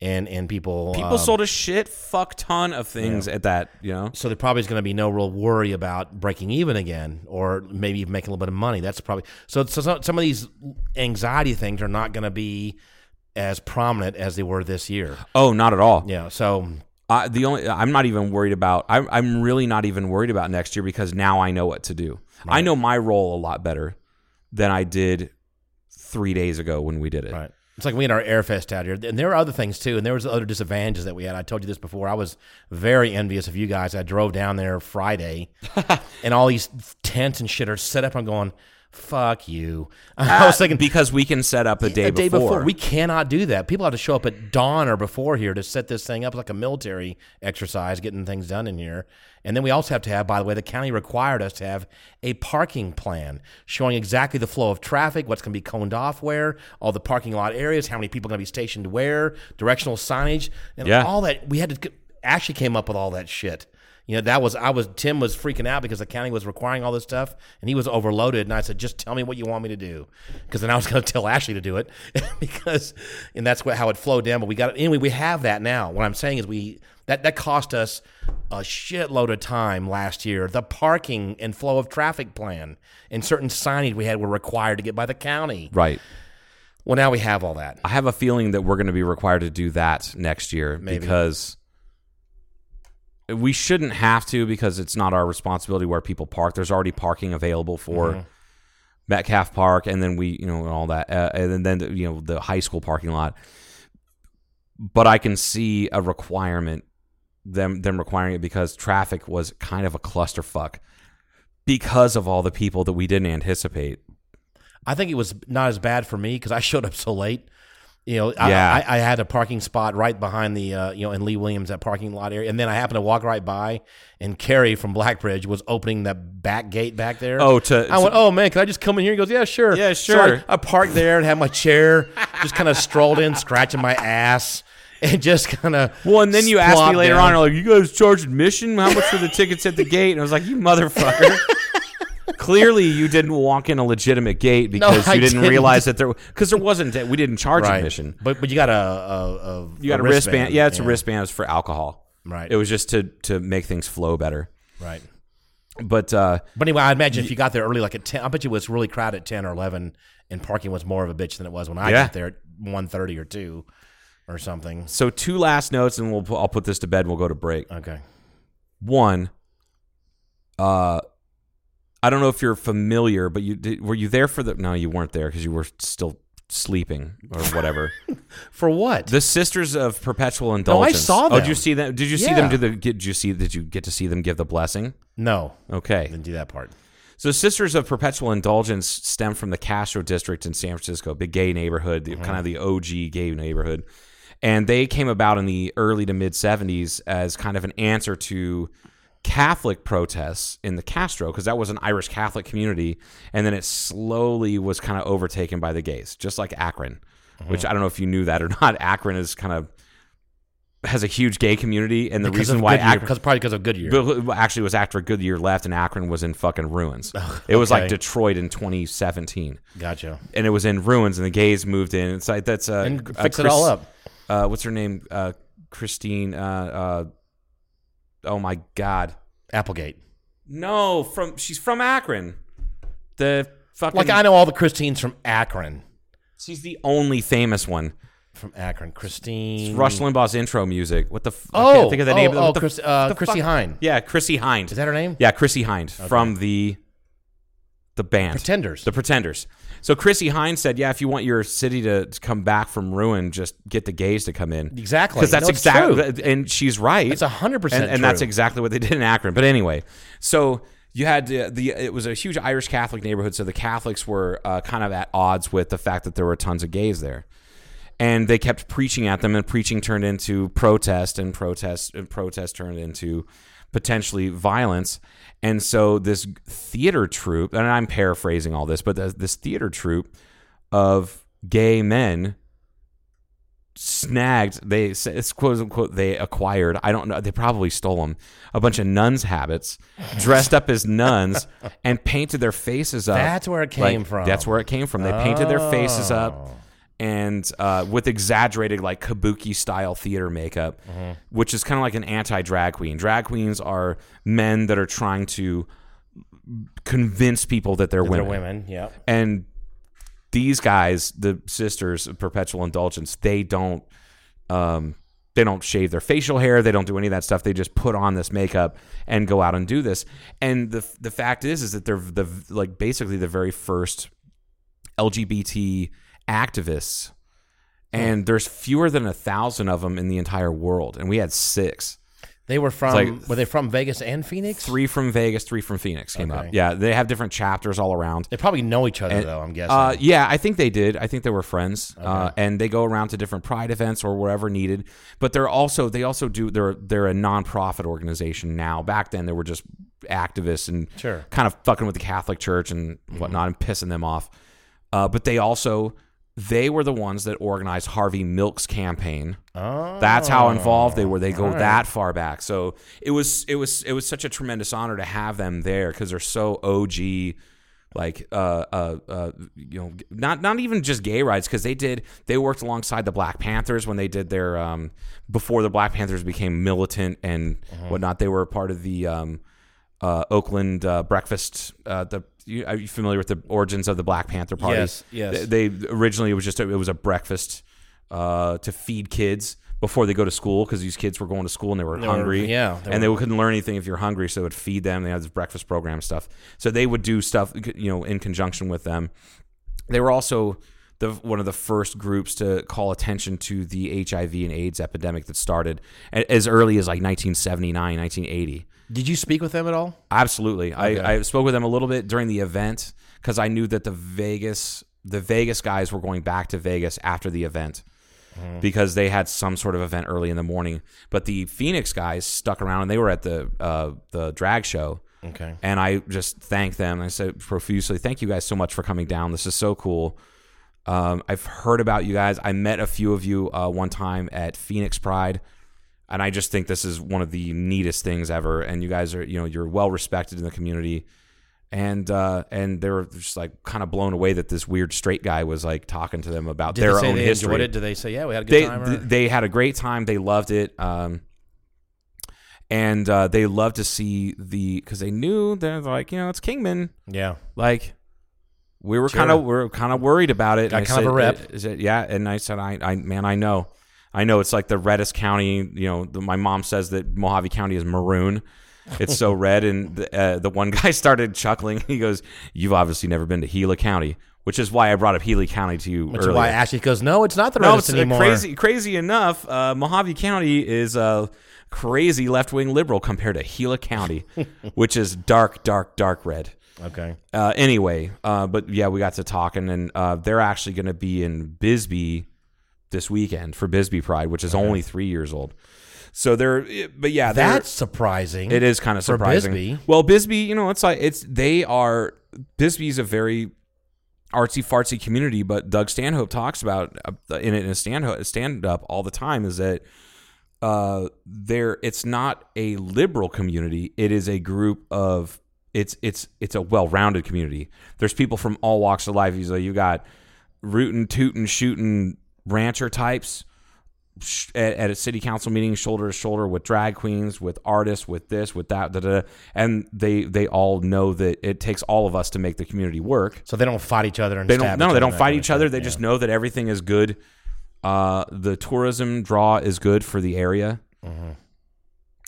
and and people People um, sold a shit fuck ton of things at that, you know. So there probably is going to be no real worry about breaking even again, or maybe even making a little bit of money. That's probably so. So some some of these anxiety things are not going to be as prominent as they were this year. Oh, not at all. Yeah. So Uh, the only I'm not even worried about. I'm I'm really not even worried about next year because now I know what to do. I know my role a lot better than I did three days ago when we did it. Right. It's like we had our Airfest out here, and there were other things too, and there was other disadvantages that we had. I told you this before. I was very envious of you guys. I drove down there Friday, <laughs> and all these tents and shit are set up. I'm going, fuck you. <laughs> I uh, was thinking because we can set up a day, a day before. before. We cannot do that. People have to show up at dawn or before here to set this thing up like a military exercise, getting things done in here. And then we also have to have, by the way, the county required us to have a parking plan showing exactly the flow of traffic, what's going to be coned off where, all the parking lot areas, how many people are going to be stationed where, directional signage, and Yeah. all that. We had to. actually came up with all that shit. You know, that was I was Tim was freaking out because the county was requiring all this stuff, and he was overloaded. And I said, "Just tell me what you want me to do," because then I was <laughs> going to tell Ashley to do it, <laughs> because and that's what, how it flowed down. But we got it anyway. We have that now. What I'm saying is we that that cost us a shitload of time last year. The parking and flow of traffic plan and certain signage we had were required to get by the county. right. Well, now we have all that. I have a feeling that we're going to be required to do that next year Maybe. because we shouldn't have to because it's not our responsibility where people park. There's already parking available for Mm-hmm. Metcalfe Park, and then we, you know, and all that, uh, and then you know the high school parking lot. But I can see a requirement them them requiring it because traffic was kind of a clusterfuck because of all the people that we didn't anticipate. I think it was not as bad for me because I showed up so late. You know, Yeah. I, I, I had a parking spot right behind the, uh, you know, in Lee Williams, that parking lot area. And then I happened to walk right by, and Carrie from Blackbridge was opening the back gate back there. Oh, to- I went, oh, man, can I just come in here? He goes, yeah, sure. Yeah, So I- sure. I, parked there and had my chair, just kind of strolled in, scratching my ass, and just kind of. Well, and then you asked me later on, like, you guys charge admission? How much for the tickets at the gate? And I was like, you motherfucker. <laughs> Clearly, you didn't walk in a legitimate gate because I you didn't, didn't. realize that there because there wasn't we didn't charge right. admission. But, but you got a, a, a You got a, wristband. Yeah, it's a wristband. It was for alcohol. Right. It was just to to make things flow better. Right. But uh, But anyway, I imagine if you got there early, like at ten, I bet you it was really crowded at ten or eleven, and parking was more of a bitch than it was when I Yeah. got there at one thirty or two, or something. so two last notes, and we'll pu- I'll put this to bed. and We'll go to break. Okay. One, uh, I don't know if you're familiar, but you did, were you there for the? No, you weren't there because you were still sleeping or whatever. <laughs> For what? the Sisters of Perpetual Indulgence. Oh, I saw them. Oh, did you see them? Did you see Yeah. them do the? Did you see? Did you get to see them give the blessing? no, Okay. didn't do that part. So Sisters of Perpetual Indulgence stem from the Castro district in San Francisco, big gay neighborhood, the, uh-huh. kind of the OG gay neighborhood. And they came about in the early to mid 70s as kind of an answer to Catholic protests in the Castro, because that was an Irish Catholic community. And then it slowly was kind of overtaken by the gays, just like Akron, which I don't know if you knew that or <laughs> not. Akron is kind of has a huge gay community. And the Because reason why Akron, because probably because of Goodyear. but actually, it was after Goodyear left and Akron was in fucking ruins. <laughs> It was like. Detroit in 2017, gotcha. and it was in ruins, and the gays moved in. It's like that's uh, And uh, fix it Chris- all up. Uh, what's her name? Uh, Christine. Oh my god, Applegate. no! From she's from Akron. The fucking Like I know all the Christines from Akron. she's the only famous one. From Akron, Christine. It's Rush Limbaugh's intro music. What the? F- I Oh, can't think of the oh, name. of the, oh, the, Chris- uh, the Chrissy fuck? Hind. Yeah, Chrissie Hynde. Is that her name? Yeah, Chrissie Hynde from the the band Pretenders. The Pretenders. So Chrissy Hines said, "Yeah, if you want your city to, to come back from ruin, just get the gays to come in." Exactly. because that's No, exactly, and she's right. It's 100% and, and that's exactly what they did in Akron. But anyway, so you had the, the it was a huge Irish Catholic neighborhood, so the Catholics were uh, kind of at odds with the fact that there were tons of gays there. And they kept preaching at them, and preaching turned into protest, and protest, and protest turned into potentially violence. And so this theater troupe, and I'm paraphrasing all this, but this theater troupe of gay men snagged they it's quote unquote they acquired i don't know they probably stole them a bunch of nuns habits dressed up as nuns <laughs> and painted their faces up That's where it came Like, from. that's where it came from they painted their faces up Oh. And uh, with exaggerated like kabuki style theater makeup Mm-hmm. which is kind of like an anti drag queen drag queens are men that are trying to convince people that they're They're women women. Yeah. and these guys, the sisters of Perpetual Indulgence, they don't um they don't shave their facial hair, they don't do any of that stuff. They just put on this makeup and go out and do this. And the the fact is is that they're the like basically the very first LGBT activists. And there's fewer than a thousand of them in the entire world, and we had six. They were from. like- were they from Vegas and Phoenix? Three from Vegas, three from Phoenix came Okay. up. Yeah, they have different chapters all around. They probably know each other And- though. I'm guessing. Uh, yeah, I think they did. I think they were friends, uh, and they go around to different Pride events or wherever needed. But they're also they also do they're they're a nonprofit organization now. Back then, they were just activists and Sure. Mm-hmm. kind of fucking with the Catholic Church and whatnot and pissing them off. Uh, but they also they were the ones that organized Harvey Milk's campaign. oh, That's how involved they were. They go right. that far back. So it was it was it was such a tremendous honor to have them there because they're so OG. Like uh uh uh you know not not even just gay rights because they did they worked alongside the Black Panthers when they did their um before the Black Panthers became militant and Uh-huh. whatnot they were a part of the um uh Oakland uh, breakfast uh the you, are you familiar with the origins of the Black Panther Party? Yes, yes. They, they originally it was just a, it was a breakfast uh, to feed kids before they go to school because these kids were going to school and they were They were- hungry. yeah, they and they couldn't learn anything if you're hungry, so it would feed them. They had this breakfast program stuff, so they would do stuff you know in conjunction with them. They were also the one of the first groups to call attention to the HIV and AIDS epidemic that started as early as like 1979, 1980. Did you speak with them at all? Absolutely. I, I spoke with them a little bit during the event because I knew that the Vegas the Vegas guys were going back to Vegas after the event because they had some sort of event early in the morning. But the Phoenix guys stuck around and they were at the uh, the drag show. Okay. And I just thanked them. I said profusely, "Thank you guys so much for coming down. This is so cool." Um, I've heard about you guys. I met a few of you uh, one time at Phoenix Pride, and I just think this is one of the neatest things ever. And you guys are, you know, you're well respected in the community, and uh, and they were just like kind of blown away that this weird straight guy was like talking to them about Did their they say own they history. enjoyed it? Did they say, "Yeah, we had a good They time"? or- they had a great time. They loved it. Um, and uh, they loved to see the because they knew they're like you know it's Kingman yeah. like we were Sure. kind of we are kind of worried about it. Got And I kind of a rep. "Uh, Is it yeah? And I said, I, I man, I know, I know. It's like the reddest county. You know, the, my mom says that Mohave County is maroon. It's so <laughs> red, and the, uh, the one guy <laughs> started chuckling. He goes, "You've obviously never been to Gila County," which is why I brought up Gila County to you Which earlier. is why Ashley goes, "No, it's not the no, reddest it's uh, anymore." crazy. Crazy enough, uh, Mohave County is a crazy left wing liberal compared to Gila County, <laughs> which is dark, dark, dark red. Okay. Uh, anyway, uh, but yeah, we got to talking, and uh, they're actually going to be in Bisbee this weekend for Bisbee Pride, which is only three years old. So they're, but yeah, they're- That's surprising. it is kind of surprising. Bisbee. Well, Bisbee, you know, it's like it's they are Bisbee's a very artsy fartsy community, but Doug Stanhope talks about uh, in it in a stand stand up all the time is that uh there it's not a liberal community it is a group of it's it's it's a well-rounded community there's people from all walks of life You so you got rootin' tootin' shooting rancher types at, at a city council meeting shoulder to shoulder with drag queens with artists with this with that da, da, da. and they they all know that it takes all of us to make the community work. So they don't fight each other and they don't no they don't fight each other. they Yeah. just know that everything is good. Uh the tourism draw is good for the area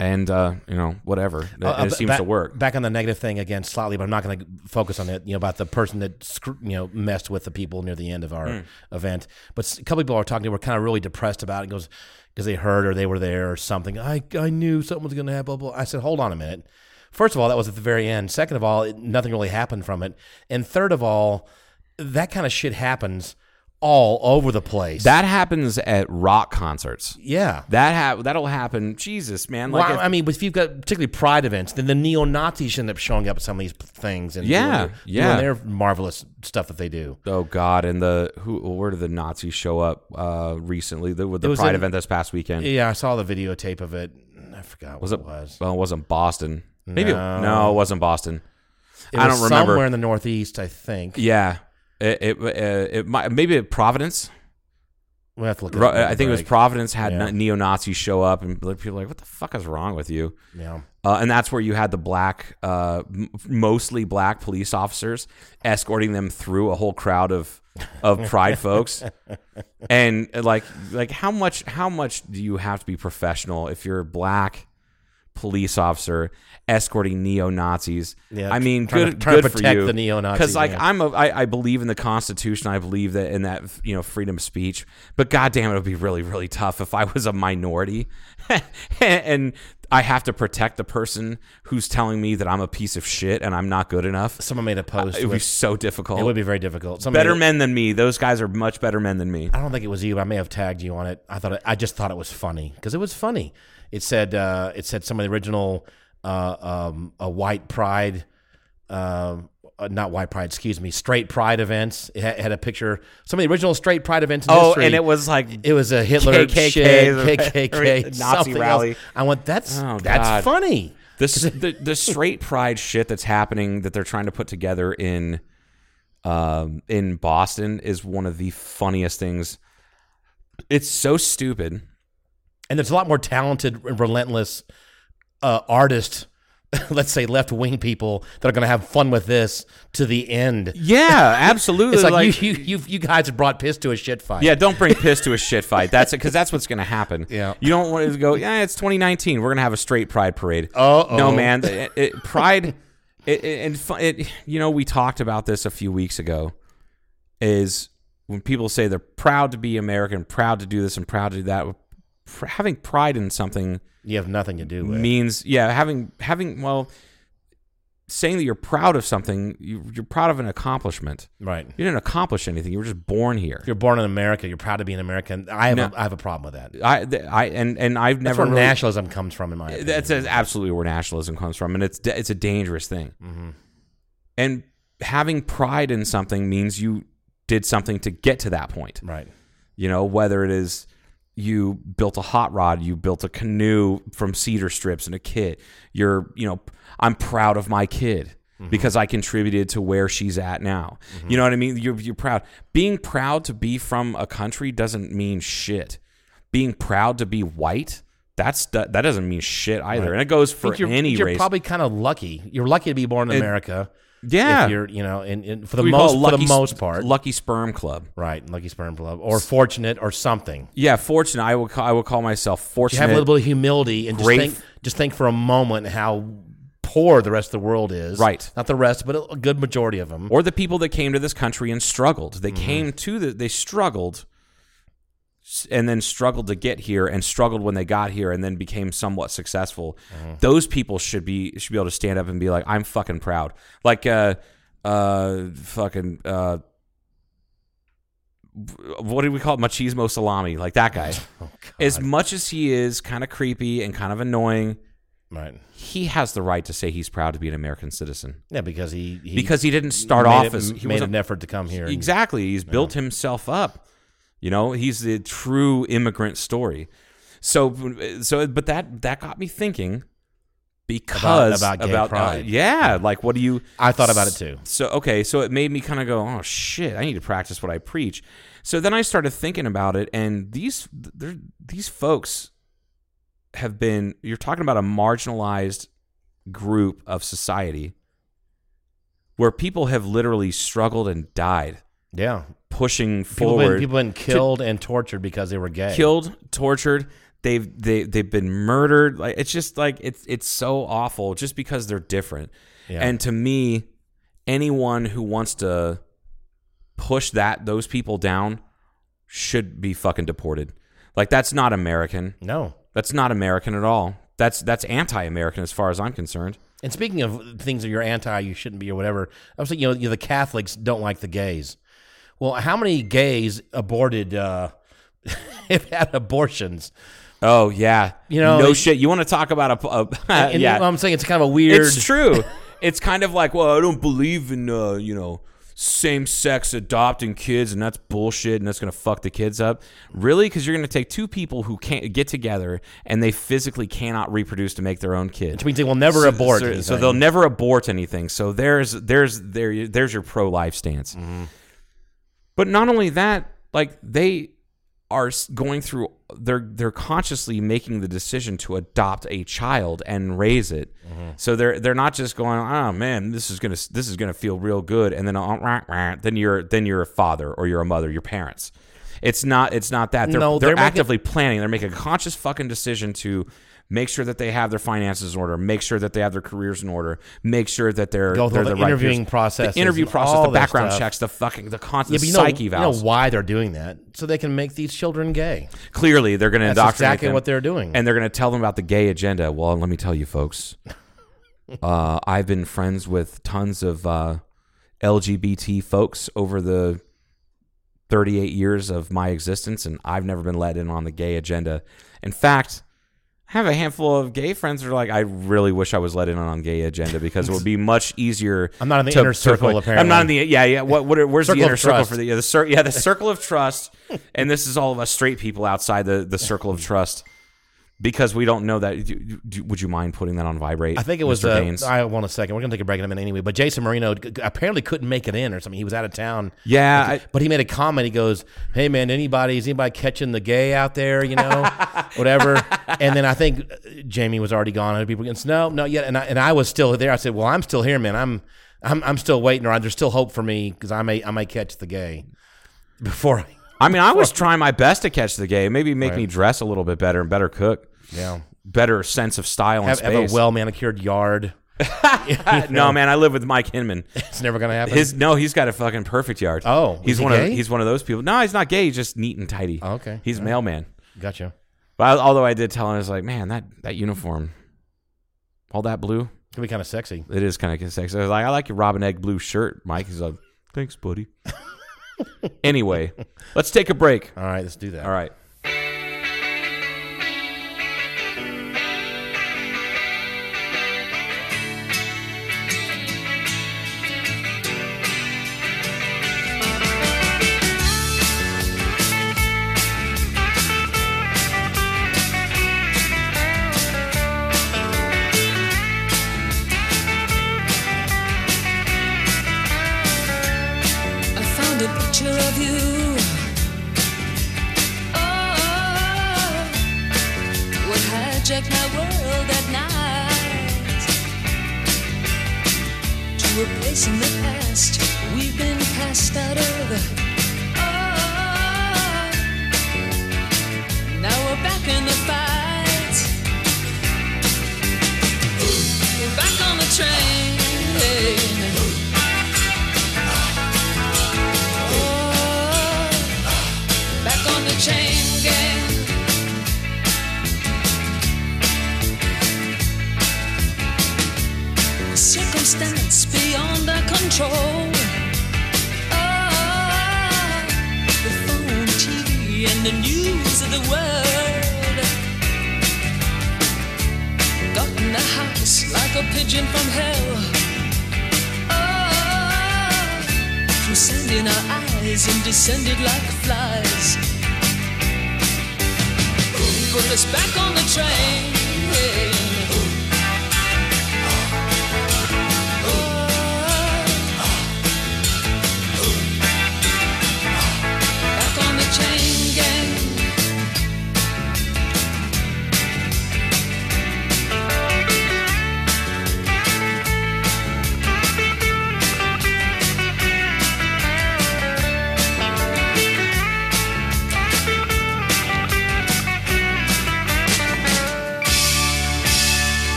and uh you know whatever it, Uh, uh, it seems back, to work Back on the negative thing again, slightly, but I'm not going to focus on it. You know about the person that you know messed with the people near the end of our Hmm. event. But a couple people are talking to were kind of really depressed about it. It goes because they heard or they were there or something. I I knew something was going to happen. Blah, blah. I said, hold on a minute. First of all, that was at the very end. Second of all, it, nothing really happened from it. And third of all, that kind of shit happens all over the place. That happens at rock concerts. yeah. That ha- that'll happen. Jesus, man. Like well, if- I mean, if you've got particularly pride events, then the neo Nazis end up showing up at some of these things and Yeah, doing yeah. doing their marvelous stuff that they do. Oh God! And the who? Where did the Nazis show up uh, recently? The, with the Pride in- event this past weekend. Yeah, I saw the videotape of it. I forgot was what it? it was. Well, it wasn't Boston. Maybe No. it, no, it wasn't Boston. It I don't remember. Somewhere in the Northeast, I think. Yeah, it it, uh, it might maybe Providence. We have to look. Ro- I think it was. Providence had Yeah. neo Nazis show up and people were like, "What the fuck is wrong with you?" Yeah. Uh, and that's where you had the black, uh, m- mostly black police officers escorting them through a whole crowd of of <laughs> pride folks. And like, like how much how much do you have to be professional if you're black police officer escorting neo Nazis? Yeah, I mean, trying to- good to good for you. the neo-Nazis, because like yeah. I'm a I, I believe in the Constitution. I believe that in that you know freedom of speech. But goddamn, it would be really really tough if I was a minority <laughs> and I have to protect the person who's telling me that I'm a piece of shit and I'm not good enough. Someone made a post. It would be so difficult. it would be very difficult. Somebody- better men than me. Those guys are much better men than me. I don't think it was you. but I may have tagged you on it. I thought it, I just thought it was funny because it was funny. It said uh, it said some of the original uh, um, a white pride, um, uh, not white pride, excuse me, straight pride events. It had, it had a picture some of the original straight pride events. In Oh, history. and it was like it was a Hitler KKK, KKK, Nazi rally. Else. I went, that's Oh, that's God. funny. this <laughs> the, the straight pride shit that's happening that they're trying to put together in um in Boston is one of the funniest things. It's so stupid. And there's a lot more talented, and relentless uh, artists. <laughs> Let's say left wing people that are going to have fun with this to the end. Yeah, <laughs> absolutely. It's like, you, you, you, you guys have brought piss to a shit fight. Yeah, don't bring piss to a shit fight. That's it, because that's what's going to happen. <laughs> Yeah. you don't want to go. Yeah, it's 2019. We're going to have a straight pride parade. Uh-oh. no, man. It, it- pride, it, and it. You know, we talked about this a few weeks ago. Is when people say they're proud to be American, proud to do this, and proud to do that. Having pride in something you have nothing to do with. it. means, yeah, having having well, saying that you're proud of something, you, you're proud of an accomplishment. Right. You didn't accomplish anything. You were just born here. If you're born in America, you're proud to be an American. I have, No. a, I have a problem with that. I, th- I, and and I've That's never where really, nationalism comes from, in my opinion. That's that's absolutely where nationalism comes from, and it's it's a dangerous thing. Mm-hmm. And having pride in something means you did something to get to that point. right. You know, whether it is you built a hot rod, you built a canoe from cedar strips and a kit. You're, you know, I'm proud of my kid mm-hmm. because I contributed to where she's at now. Mm-hmm. You know what I mean? You're, you're proud. Being proud to be from a country doesn't mean shit. Being proud to be white, that's that doesn't mean shit either. And it goes for you're, any you're race. probably kind of lucky. You're lucky to be born in It- America. Yeah. If you're, you know, in, in for the We call most it for lucky the most part, lucky sperm club. right? Lucky sperm club, or fortunate, or something. Yeah, fortunate. I would call, I would call myself You fortunate. have a little bit of humility and just Great. think, just think for a moment how poor the rest of the world is. Right. Not the rest, but a, good majority of them. or the people that came to this country and struggled. They Mm-hmm. came to the they struggled and then struggled to get here and struggled when they got here and then became somewhat successful. Mm-hmm. Those people should be should be able to stand up and be like I'm fucking proud. Like uh uh fucking uh what do we call it? Machismo salami, like that guy. <laughs> Oh, as much as he is kind of creepy and kind of annoying, right. he has the right to say he's proud to be an American citizen Yeah, because he, he because he didn't start off it- as he made an effort to come here. and- Exactly. He's built himself up. You know, he's the true immigrant story. So, so, but that that got me thinking because about gay uh, pride. yeah, like what do you? I thought about it too. So okay, so it made me kind of go, oh shit, I need to practice what I preach. So then I started thinking about it, and these they're- these folks have been. You're talking about a marginalized group of society where people have literally struggled and died Yeah. Pushing People forward, been, people been killed and tortured because they were gay. killed, tortured. They've they they've been murdered. Like it's just like it's it's so awful just because they're different. Yeah. And to me, anyone who wants to push that those people down should be fucking deported. Like that's not American. No. That's not American at all. That's that's anti-American as far as I'm concerned. And speaking of things that you're anti, you shouldn't be, or whatever, I was thinking, you know, you know, the Catholics don't like the gays. Well, how many gays aborted uh, <laughs> have had abortions? Oh yeah, You know, no it- shit. You want to talk about a, a <laughs> And yeah? I'm saying it's kind of a weird. It's true. <laughs> it's kind of like, well, I don't believe in uh, you know same sex adopting kids, and that's bullshit, and that's gonna fuck the kids up. Really? Because you're gonna take two people who can't get together and they physically cannot reproduce to make their own kid. Which means they will never So- abort. So, so they'll never abort anything. So there's there's there there's your pro life stance. Mm-hmm. But not only that, like they are going through they're they're consciously making the decision to adopt a child and raise it. Mm-hmm. So they're they're not just going, "Oh man, this is going to this is going to feel real good." And then uh, rah, rah, then you're then you're a father or you're a mother, your parents. It's not it's not that. They're, No, they're, they're making- actively planning. They're making a conscious fucking decision to make sure that they have their finances in order, make sure that they have their careers in order, make sure that they're Go they're the right interviewing peers. processes the interview process, the background checks, the fucking the constant but you know, psyche you know why they're doing that? So they can make these children gay. Clearly, they're going to That's indoctrinate exactly them, what they're doing. and they're going to tell them about the gay agenda. Well, let me tell you, folks. <laughs> uh, I've been friends with tons of uh, LGBT folks over the 38 years of my existence, and I've never been let in on the gay agenda. In fact, have a handful of gay friends that are like, I really wish I was let in on gay agenda because it would be much easier. I'm not in the to- inner circle, play- apparently. I'm not in the yeah yeah. What what? Where's Circle the inner circle for the yeah the cir- yeah the circle of trust? and this is all of us straight people outside the the circle of trust because we don't know that. Would you mind putting that on vibrate? I think it was. Uh, I want a second. We're gonna take a break in a minute anyway. But Jason Marino apparently couldn't make it in or something. He was out of town. Yeah, I- but he made a comment. He goes, "Hey man, anybody is anybody catching the gay out there? You know, whatever." <laughs> And then I think uh, Jamie was already gone. And people against no, not yet. And I, and I was still there. I said, "Well, I'm still here, man. I'm I'm I'm still waiting, or there's still hope for me because I may I may catch the gay <laughs> before." I, I mean, I was <laughs> trying my best to catch the gay. Maybe make me dress a little bit better and better cook. Yeah, Better sense of style and have, have space. a well manicured yard. <laughs> <laughs> no, man, I live with Mike Hinman. It's never gonna happen. His no, he's got a fucking perfect yard. Oh, he's he one gay? of he's one of those people. No, he's not gay. He's just neat and tidy. Oh, okay. he's mailman. gotcha. But I, although I did tell him, I was like, man, that that uniform, all that blue, can be kind of sexy. it is kind of sexy. I was like, I like your robin egg blue shirt, Mike. He's like, thanks, buddy. <laughs> anyway, let's take a break. All right, let's do that. All right. Back on the train.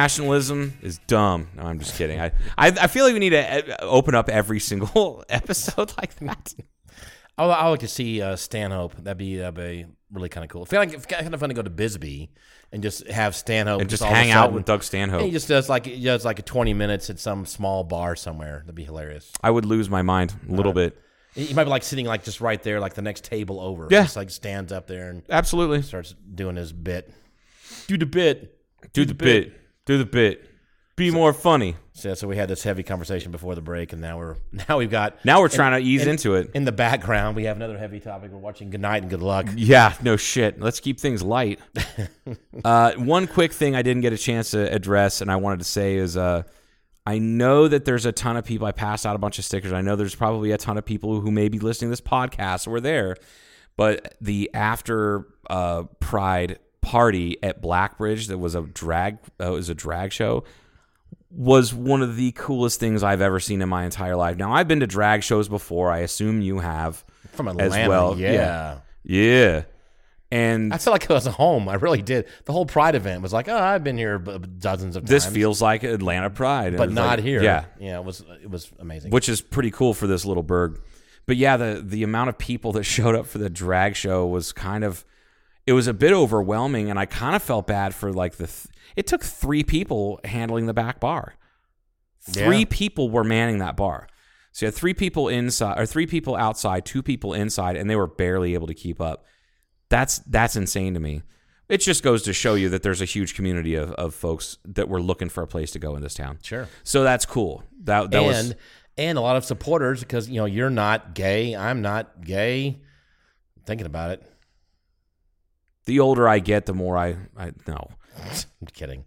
Nationalism is dumb. No, I'm just kidding. I, I, I feel like we need to uh, open up every single <laughs> episode like that. I would, I would like to see uh, Stanhope. That'd be that'd be really kind of cool. I feel like it's kind of fun to go to Bisbee and just have Stanhope And just a hang out with Doug Stanhope. He just does like he does like a twenty minutes at some small bar somewhere. That'd be hilarious. I would lose my mind a little bit. He he might be like sitting like just right there, like the next table over. Yeah. just like stands up there and Absolutely. starts doing his bit. Do the bit. Do the bit. Do the bit. Be more funny. So, so we had this heavy conversation before the break, and now we're <laughs> now we've got Now we're trying to ease into it. in the background. We have another heavy topic. We're watching Good Night and Good Luck. Yeah, no shit. Let's keep things light. <laughs> uh, one quick thing I didn't get a chance to address, and I wanted to say is, uh, I know that there's a ton of people. I passed out a bunch of stickers. I know there's probably a ton of people who may be listening to this podcast were there, but the after uh, Pride party at Blackbridge that was a drag uh, was a drag show was one of the coolest things I've ever seen in my entire life. Now I've been to drag shows before. I assume you have From as Atlanta, well. yeah. yeah. And I felt like I was home. I really did. The whole Pride event was like, oh, I've been here b- dozens of this times. This feels like Atlanta Pride, but not like- here. Yeah, yeah. It was it was amazing. which is pretty cool for this little burg. But yeah, the the amount of people that <laughs> showed up for the drag show was kind of it was a bit overwhelming, and I kind of felt bad for like the. Th- it took three people handling the back bar. Three Yeah. people were manning that bar. So you had three people inside, or three people outside, two people inside, and they were barely able to keep up. That's that's insane to me. It just goes to show you that there's a huge community of, of folks that were looking for a place to go in this town. Sure. So that's cool. That that and was and a lot of supporters because you know you're not gay. I'm not gay. Thinking about it. The older I get, the more I I know. <laughs> I'm kidding.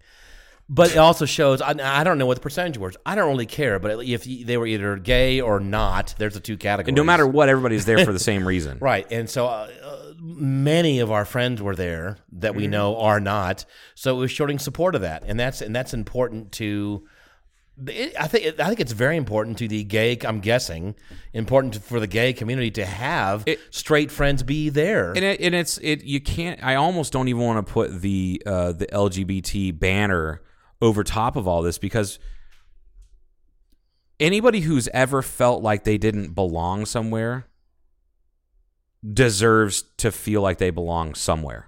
But it also shows. I, I don't know what the percentage was. I don't really care. But if they were either gay or not, there's the two categories. And no matter what, everybody's there for the same reason. <laughs> Right. And so uh, uh, many of our friends were there that Mm-hmm. we know are not. So it was showing support of that. And that's and that's important to I think I think it's very important to the gay. I'm guessing important for the gay community to have It- straight friends be there. And, it, and it's it you can't. I almost don't even want to put the uh, the LGBT banner over top of all this because anybody who's ever felt like they didn't belong somewhere deserves to feel like they belong somewhere.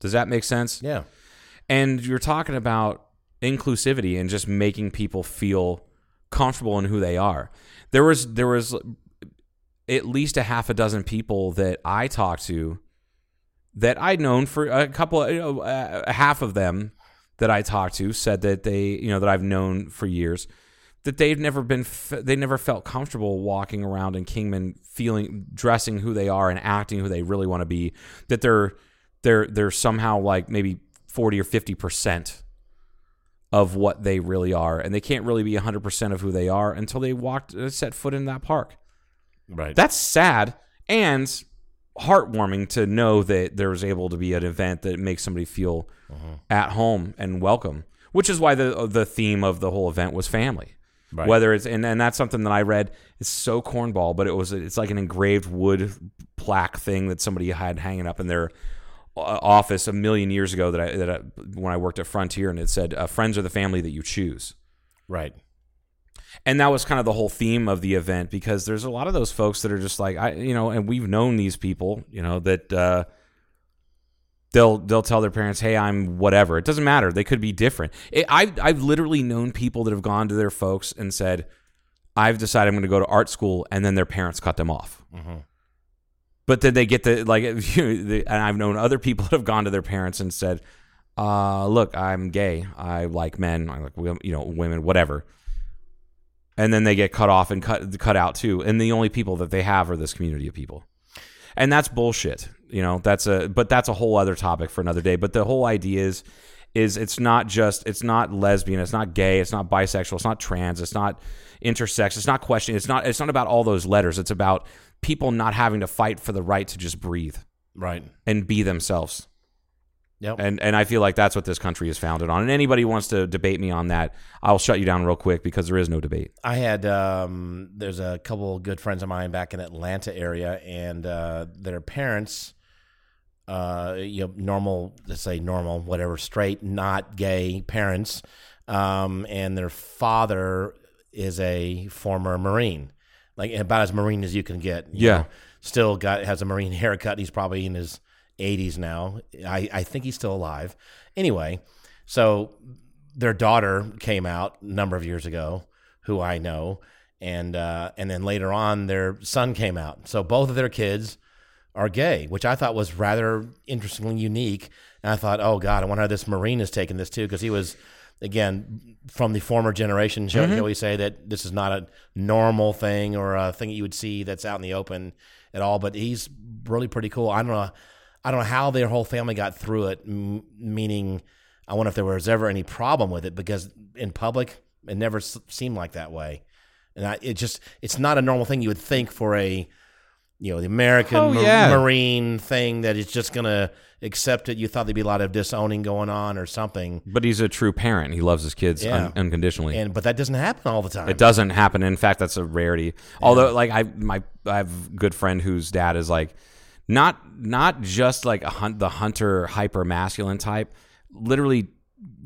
Does that make sense? yeah, And you're talking about inclusivity and just making people feel comfortable in who they are. There was there was at least a half a dozen people that I talked to that I'd known for a couple, know, uh, half of them that I talked to said that they, you know, that I've known for years that they've never been, they never felt comfortable walking around in Kingman, feeling, dressing who they are and acting who they really want to be. That they're, they're, they're somehow like maybe forty or fifty percent of what they really are, and they can't really be hundred percent of who they are until they walked, uh, set foot in that park. right. That's sad and heartwarming to know that there was able to be an event that makes somebody feel at home and welcome. Which is why the the theme of the whole event was family. Right. Whether it's and, and that's something that I read. It's so cornball, but it was it's like an engraved wood plaque thing that somebody had hanging up in their uh, office a million years ago that I that I, when I worked at Frontier, and it said uh, friends are the family that you choose. Right. and that was kind of the whole theme of the event because there's a lot of those folks that are just like I you know and we've known these people you know that uh they'll they'll tell their parents hey I'm whatever. It doesn't matter. They could be different. It, I've I've literally known people that have gone to their folks and said I've decided I'm going to go to art school and then their parents cut them off but then they get <laughs> the like and I've known other people <laughs> that have gone to their parents and said uh look I'm gay I like men I like you know women whatever and then they get cut off and cut cut out too. And the only people that they have are this community of people, and that's bullshit. You know, that's a but that's a whole other topic for another day. But the whole idea is is it's not just it's not lesbian, it's not gay, it's not bisexual, it's not trans, it's not intersex, it's not questioning, it's not it's not about all those letters. It's about people not having to fight for the right to just breathe Right. and be themselves. Yep. And and I feel like that's what this country is founded on. And anybody who wants to debate me on that, I'll shut you down real quick because there is no debate. I had um, there's a couple good friends of mine back in the Atlanta area, and uh, their parents, uh, you know, normal, let's say normal, whatever, straight, not gay parents, um, and their father is a former Marine, like about as Marine as you can get. you Yeah. know. still got has a Marine <laughs> haircut. He's probably in his 80s now. I, I think he's still alive. Anyway, so their daughter came out a number of years ago, who I know, and uh, and then later on their son came out. So both of their kids are gay, which I thought was rather interestingly unique. And I thought, oh God, I wonder how this Marine is taking this too, because he was again from the former generation. Shall, shall mm-hmm. we say that this is not a normal thing or a thing that you would see that's out in the open at all? But he's really pretty cool. I don't know. I don't know how their whole family got through it. M- meaning, I wonder if there was ever any problem with it because in public it never s- seemed like that way. And I, it just it's not a normal thing you would think for a you know the American Oh, ma- yeah. Marine thing that is just gonna accept it. You thought there'd be a lot of disowning going on or something, But he's a true parent. He loves his kids Yeah. un- unconditionally. and but that doesn't happen all the time. It doesn't happen. In fact, that's a rarity. Although, like I my I have a good friend whose dad is like not not just like a hunt the hunter hyper masculine type. Literally,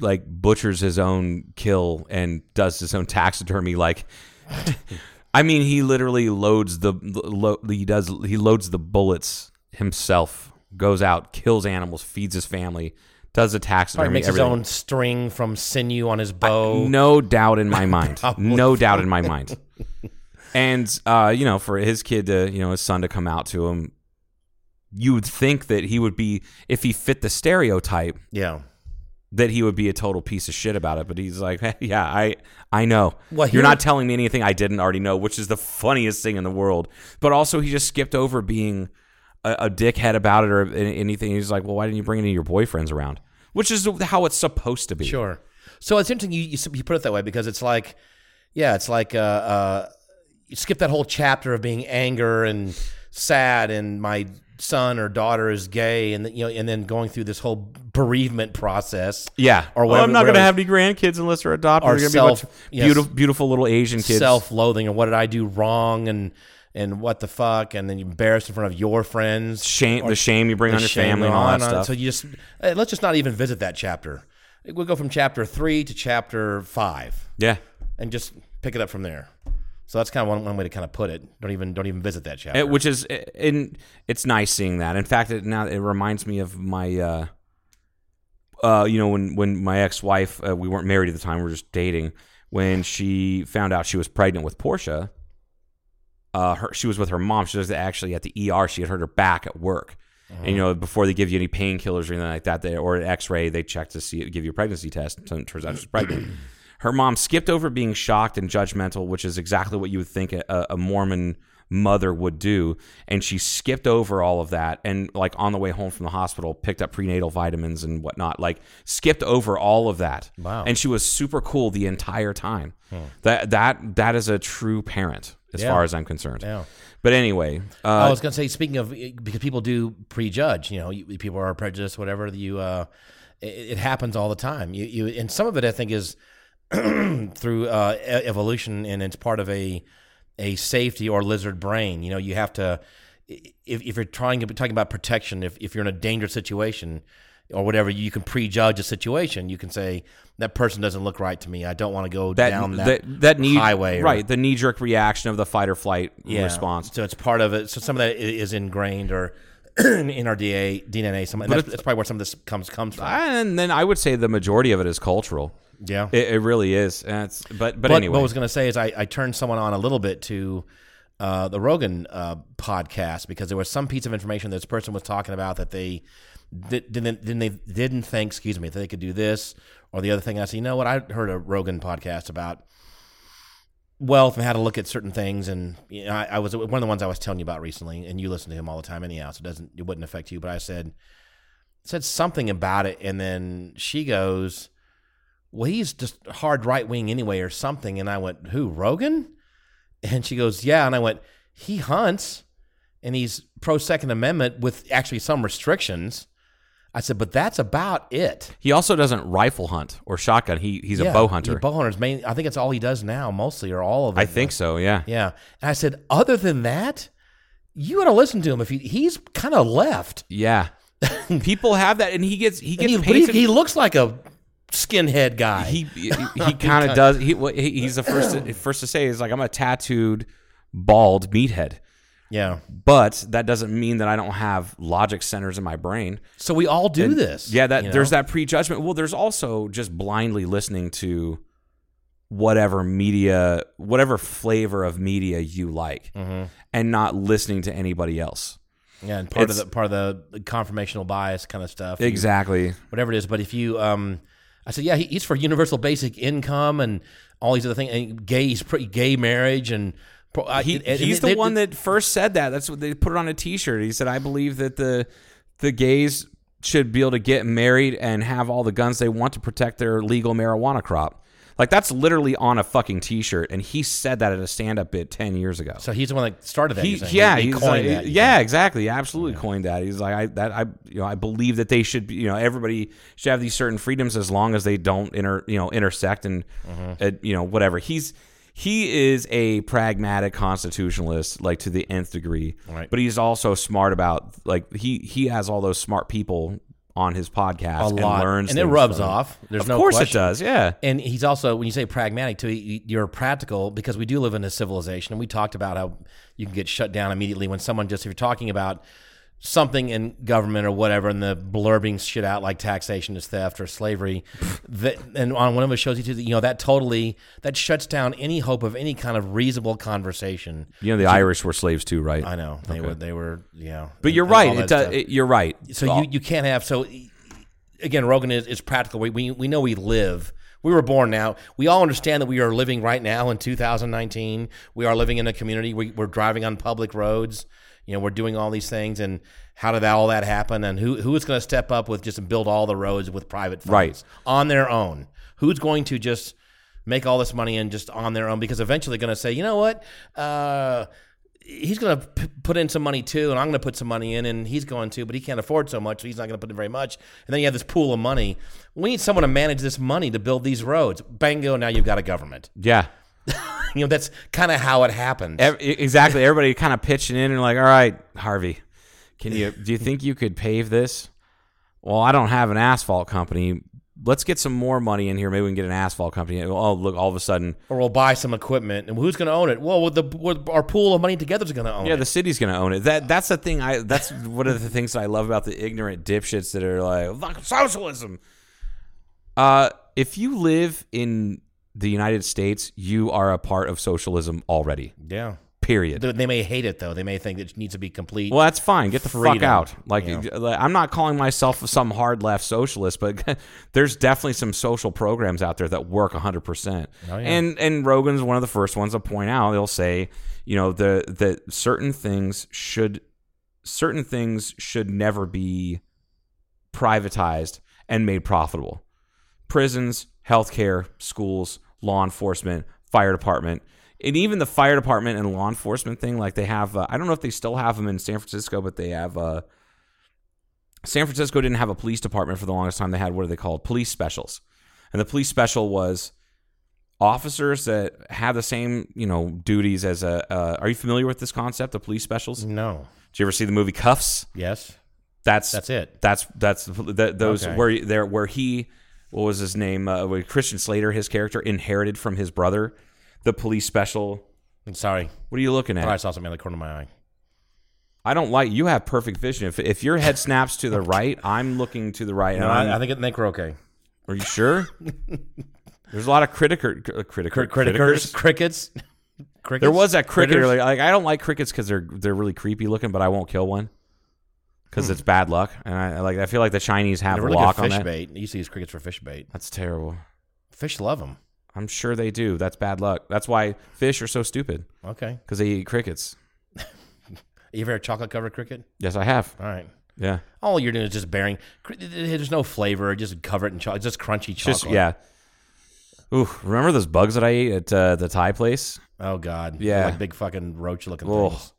like butchers his own kill and does his own taxidermy. Like, I mean, he literally loads the lo, he does he loads the bullets himself. Goes out, kills animals, feeds his family, does a Probably taxidermy. makes his own string from sinew on his bow. No doubt in my mind. <laughs> no doubt in my mind. And uh, you know, for his kid to, you know, his son to come out to him, you would think that he would be if he fit the stereotype Yeah. that he would be a total piece of shit about it. But he's like, hey, <laughs> yeah, I I know. Well, You're not telling me anything I didn't already know, which is the funniest thing in the world. But also, he just skipped over being a, a dickhead about it or anything. He's like, well, why didn't you bring any of your boyfriends around? Which is how it's supposed to be. Sure. So it's interesting you, you you put it that way because it's like, yeah, it's like uh, uh, you skip that whole chapter of being anger and sad and my son or daughter is gay and you know and then going through this whole bereavement process. Yeah. Or Well, whatever- I'm not going to have any grandkids unless they're adopted. Or to be bunch yes. beautiful, beautiful little Asian kids. Self-loathing and what did I do wrong and and what the fuck and then you embarrassed in front of your friends. shame, Or the shame you bring on your family and all that on- stuff. So you just uh, let's just not even visit that chapter. We'll go from chapter three to chapter five. yeah. and just pick it up from there. So that's kind of one, one way to kind of put it. Don't even don't even visit that chapter. It- which is, in it's nice seeing that. In fact, it now it reminds me of my, uh, uh, you know, when when my ex wife, uh, we weren't married at the time, we were just dating. When she found out she was pregnant with Portia, uh, her she was with her mom. She was actually at the ER. She had hurt her back at work. And you know, before they give you any painkillers or anything like that, they, or an X-ray, they check to see give you a pregnancy test. Turns out she's pregnant. Her mom skipped over being shocked and judgmental, which is exactly what you would think a, a Mormon mother would do, and she skipped over all of that. And like on the way home from the hospital, picked up prenatal vitamins and whatnot. Like skipped over all of that. Wow. And she was super cool the entire time. That that that is a true parent, as Yeah. far as I'm concerned. Yeah. But anyway, uh, I was going to say, speaking of, because people do prejudge, you know, you, people are prejudiced, whatever. You, uh, it, it happens all the time. You, you, and some of it, I think, is <clears throat> through uh, evolution, and it's part of a a safety or lizard brain. You know, you have to if, if you're trying to be talking about protection, if, if you're in a dangerous situation or whatever, you can prejudge a situation. You can say that person doesn't look right to me. I don't want to go that down that that, that knee, highway. or- right? The knee jerk reaction of the fight or flight yeah. response. So it's part of it. So some of that is ingrained or <clears throat> in our DA, DNA. Some that's, that's probably where some of this comes comes from. And then I would say the majority of it is cultural. Yeah. It, it really is. But, but But anyway, what I was going to say is I, I turned someone on a little bit to uh, the Rogan uh, podcast because there was some piece of information this person was talking about that they didn't didn't they didn't think excuse me that they could do this or the other thing. I said, you know what? I heard a Rogan podcast about wealth and how to look at certain things, and you know, I, I was one of the ones I was telling you about recently, and you listen to him all the time anyhow, so it doesn't it wouldn't affect you. But I said said something about it, and then she goes well, he's just hard right wing anyway, or something. And I went, who, Rogan? And she goes, yeah. And I went, he hunts and he's pro Second Amendment with actually some restrictions. I said, but that's about it. he also doesn't rifle hunt or shotgun. He he's a bow hunter. bow hunter's main. I think it's all he does now, mostly, or all of it. I think so. Yeah. Yeah. And I said, other than that, you got to listen to him. If he, he's kind of left, Yeah. <laughs> People have that, and he gets he gets he, he, he looks like a skinhead guy. he <laughs> he, he kind of does. He he's the first to, first to say is like I'm a tattooed bald meathead, yeah. but that doesn't mean that I don't have logic centers in my brain. So we all do And, this. Yeah, that you there's that prejudgment. Well, there's also just blindly listening to whatever media, whatever flavor of media you like, Mm-hmm. and not listening to anybody else. Yeah, and part of the part of the confirmational bias kind of stuff. You- Exactly. whatever it is. But if you, um, I said, yeah, he, he's for universal basic income and all these other things. And gay, he's pretty gay marriage and. I- He, and- he's they- the one that first said that. That's what they put it on a T-shirt. He said, "I believe that the the gays should be able to get married and have all the guns they want to protect their legal marijuana crop." Like that's literally on a fucking T-shirt, and he said that at a stand-up bit ten years ago. So he's the one that started that. He, saying. yeah, he, he he's coined like, that. yeah, think. exactly, He absolutely coined that. He's like, I that I you know I believe that they should be, you know everybody should have these certain freedoms as long as they don't inter you know intersect and Mm-hmm. uh, you know whatever. He's he is a pragmatic constitutionalist like to the nth degree, Right. but he's also smart about like he he has all those smart people on his podcast a and lot, learns and it rubs off. There's of no course question. it does, yeah. And he's also, when you say pragmatic, too, you're practical because we do live in a civilization. And we talked about how you can get shut down immediately when someone just, if you're talking about something in government or whatever, and the blurbing shit out like taxation is theft or slavery, that, and on one of us shows you, to, you know, that totally, that shuts down any hope of any kind of reasonable conversation. You know the Irish were slaves too, right? I know they were, they were, yeah. But you're and right. It, does, it, you're right. So you, you can't have so again Rogan is, is practical. We, we we know we live. We were born now. We all understand that we are living right now in 2019. We are living in a community. We, we're driving on public roads. You know, we're doing all these things. And how did that, all that happen? And who who is going to step up with just build all the roads with private funds Right. on their own? Who's going to just make all this money and just on their own? Because eventually they're going to say, you know what? Uh, he's going to p- put in some money too, and I'm going to put some money in, and he's going to, but he can't afford so much, so he's not going to put in very much. And then you have this pool of money. We need someone to manage this money to build these roads. Bango! Now you've got a government. yeah. <laughs> You know that's kind of how it happens. Ev- exactly. Everybody kind of pitching in and like, all right, Harvey, can you do you think you could pave this? Well, I don't have an asphalt company. Let's get some more money in here. Maybe we can get an asphalt company. Oh, look! All of a sudden, or we'll buy some equipment, and who's going to own it? Well, the our pool of money together is going to own yeah, it. Yeah, the city's going to own it. That that's the thing. I that's one of the things that I love about the ignorant dipshits that are like socialism. Uh, if you live in the United States, you are a part of socialism already. yeah. Period. They- may hate it though. They may think it needs to be complete. Well, that's fine. Get the fuck out. Like, you I'm not calling myself some hard left socialist, but <laughs> there's definitely some social programs out there that work 100. percent Oh, And and Rogan's one of the first ones to point out. They'll say, you know, the that certain things should certain things should never be privatized and made profitable. Prisons, healthcare, schools, law enforcement, fire department, and even the fire department and law enforcement thing. Like they have, uh, I don't know if they still have them in San Francisco, but they have. Uh, San Francisco didn't have a police department for the longest time. They had what are they called? Police specials, and the police special was officers that have the same you know duties as a. Uh, are you familiar with this concept, the police specials? No. Did you ever see the movie Kuffs? Yes. That's That's it. That's that's th those Okay. where there where he what was his name? Uh, Christian Slater, his character, inherited from his brother the police special. I'm sorry. What are you looking at? Thought I saw something in the corner of my eye. I don't like you have perfect vision. If if your head snaps to the right, I'm looking to the right. No, I, I think, I think we're okay. are you sure? <laughs> There's a lot of critiker, critiker, Crit- crickets. crickets. There was that cricket earlier. Like I don't like crickets because they're they're really creepy looking, but I won't kill one because it's bad luck. And I like I feel like the Chinese have They're a really lock on fish that. bait. You used to use crickets for fish bait. That's terrible. Fish love them. I'm sure they do. That's bad luck. That's why fish are so stupid Okay. because they eat crickets. <laughs> You ever had chocolate covered cricket? Yes, I have. All right. Yeah, All you're doing is just bearing. There's no flavor. Just cover it in chocolate. Just crunchy chocolate. just yeah. Ooh, remember those bugs that I ate at uh, the Thai place? Oh God. Yeah. Like big fucking roach looking things.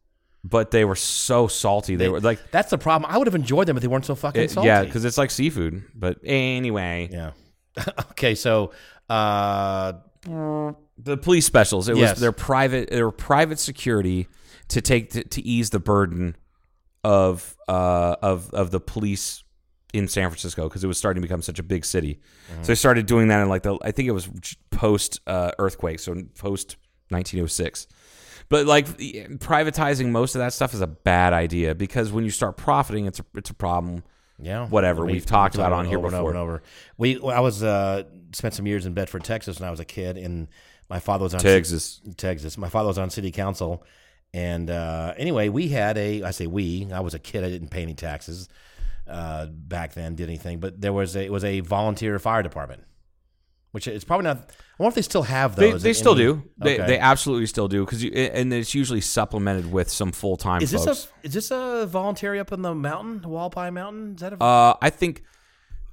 But they were so salty. They, were like, That's the problem. I would have enjoyed them if they weren't so fucking it- salty. yeah, because it's like seafood. But anyway, yeah. <laughs> okay, so uh, the police specials. It Yes. was their private, their private security to take to, to ease the burden of uh of of the police in San Francisco because it was starting to become such a big city. So they started doing that in like the I think it was post uh, earthquake, so post 1906. But like privatizing most of that stuff is a bad idea because when you start profiting, it's a it's a problem. yeah, Whatever, we've talked about on here over before. and over. We, I was uh, spent some years in Bedford, Texas, when I was a kid, and my father was on Texas. Texas. My father was on city council, and uh, anyway, we had a. I say we. I was a kid. I didn't pay any taxes uh, back then. Did anything? But there was a. It was a volunteer fire department, which it's probably not. I wonder if they still have They, those. they in still any- do. They, Okay. they absolutely still do because and it's usually supplemented with some full time. Is this folks. a is this a voluntary up in the mountain, Hualapai Mountain? Is that a Uh, I think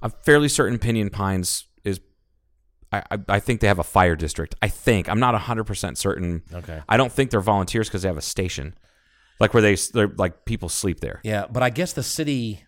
I'm fairly certain Pinion Pines is. I, I, I think they have a fire district. I think I'm not 100 percent certain. Okay. I don't think they're volunteers because they have a station, like where they they're, like people sleep there. Yeah, but I guess the city.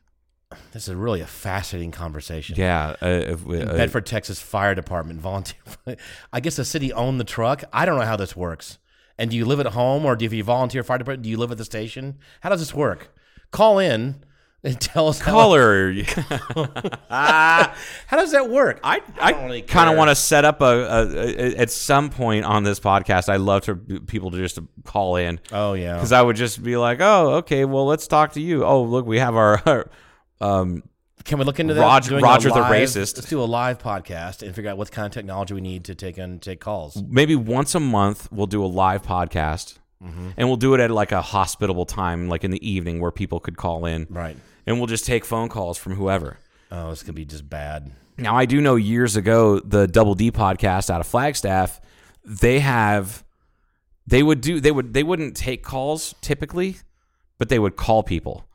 This is really a fascinating conversation. Yeah. Uh, if we- uh, Bedford, Texas Fire Department volunteer. <laughs> I guess the city owned the truck. I don't know how this works. And do you live at home, or do you, volunteer fire department, do you live at the station? How does this work? Call in and <laughs> tell us. how- Caller, <laughs> How does that work? I I, don't really kind of want to set up a, a, a at some point on this podcast. I love to people to just call in. Oh yeah. because I would just be like, "Oh, okay, well, let's talk to you." Oh, look, we have our, um, Can we look into that? Roger- Doing a Roger the live- racist. Let's do a live podcast and figure out what kind of technology we need to take in take calls. maybe once a month we'll do a live podcast, Mm-hmm. and we'll do it at like a hospitable time, like in the evening, where people could call in, Right. and we'll just take phone calls from whoever. Oh, this could be just bad. Now, I do know years ago the Double D podcast out of Flagstaff, they have, they would do, they would, they wouldn't take calls typically, but they would call people.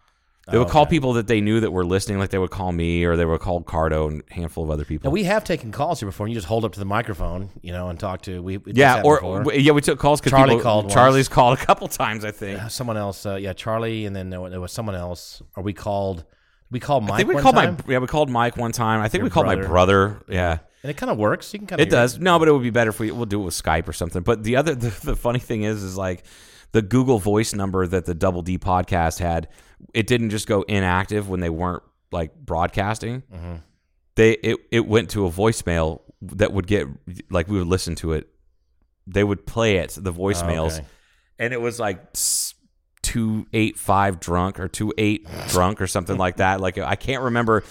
They would call Okay. people that they knew that were listening, like they would call me or they would call Cardo and a handful of other people. Now we have taken calls here before, and you just hold up to the microphone, you know, and talk to. We we yeah, or before. yeah, we took calls because Charlie people, called once. Charlie's called a couple times, I think. Someone else, uh, yeah, Charlie, and then there there was someone else. Or we called, we called Mike. I think we one called time, my yeah, we called Mike one time. I think Your we called my brother. brother. Yeah. and it kind of works. You can kind of It does. No, but it would be better if we we'll do it with Skype or something. But the other <laughs> the, the funny thing is is like the Google Voice number that the Double D podcast had, it didn't just go inactive when they weren't like broadcasting. Mm-hmm. They it it went to a voicemail that would get like we would listen to it. They would play it the voicemails, Oh, okay. and it was like two eight five drunk or two eight <laughs> drunk or something like that. Like I can't remember.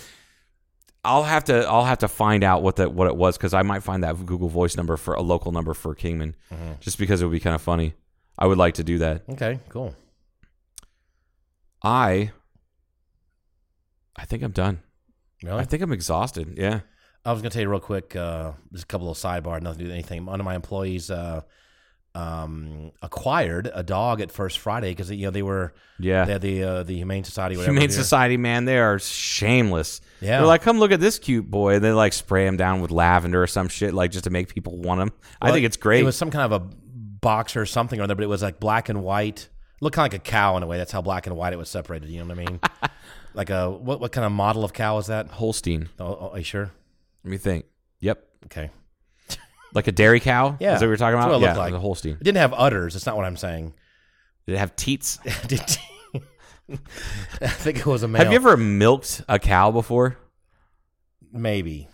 I'll have to I'll have to find out what that what it was because I might find that Google Voice number for a local number for Kingman, Mm-hmm. just because it would be kind of funny. I would like to do that. Okay, cool. I I think I'm done. Really? I think I'm exhausted. Yeah. I was gonna tell you real quick. Uh, just a couple of sidebar, nothing to do with anything. One of my employees uh, um, acquired a dog at First Friday because you know they were Yeah. they had the uh, the Humane Society. Whatever Humane. Society, man, they are shameless. Yeah. They're like, come look at this cute boy. And they like spray him down with lavender or some shit, like just to make people want him. I think it's great. It was some kind of a box or something or other, but it was like black and white. Looked kind of like a cow in a way. That's how black and white it was separated. You know what I mean? <laughs> like a what? What kind of model of cow is that? Holstein. Oh, oh, are you sure? Let me think. Yep. Okay. Like a dairy cow? Yeah, Is that what you're talking that's about? what it yeah, like. a Holstein. It didn't have udders. That's not what I'm saying. Did it have teats? <laughs> Did- <laughs> I think it was a male. Have you ever milked a cow before? Maybe.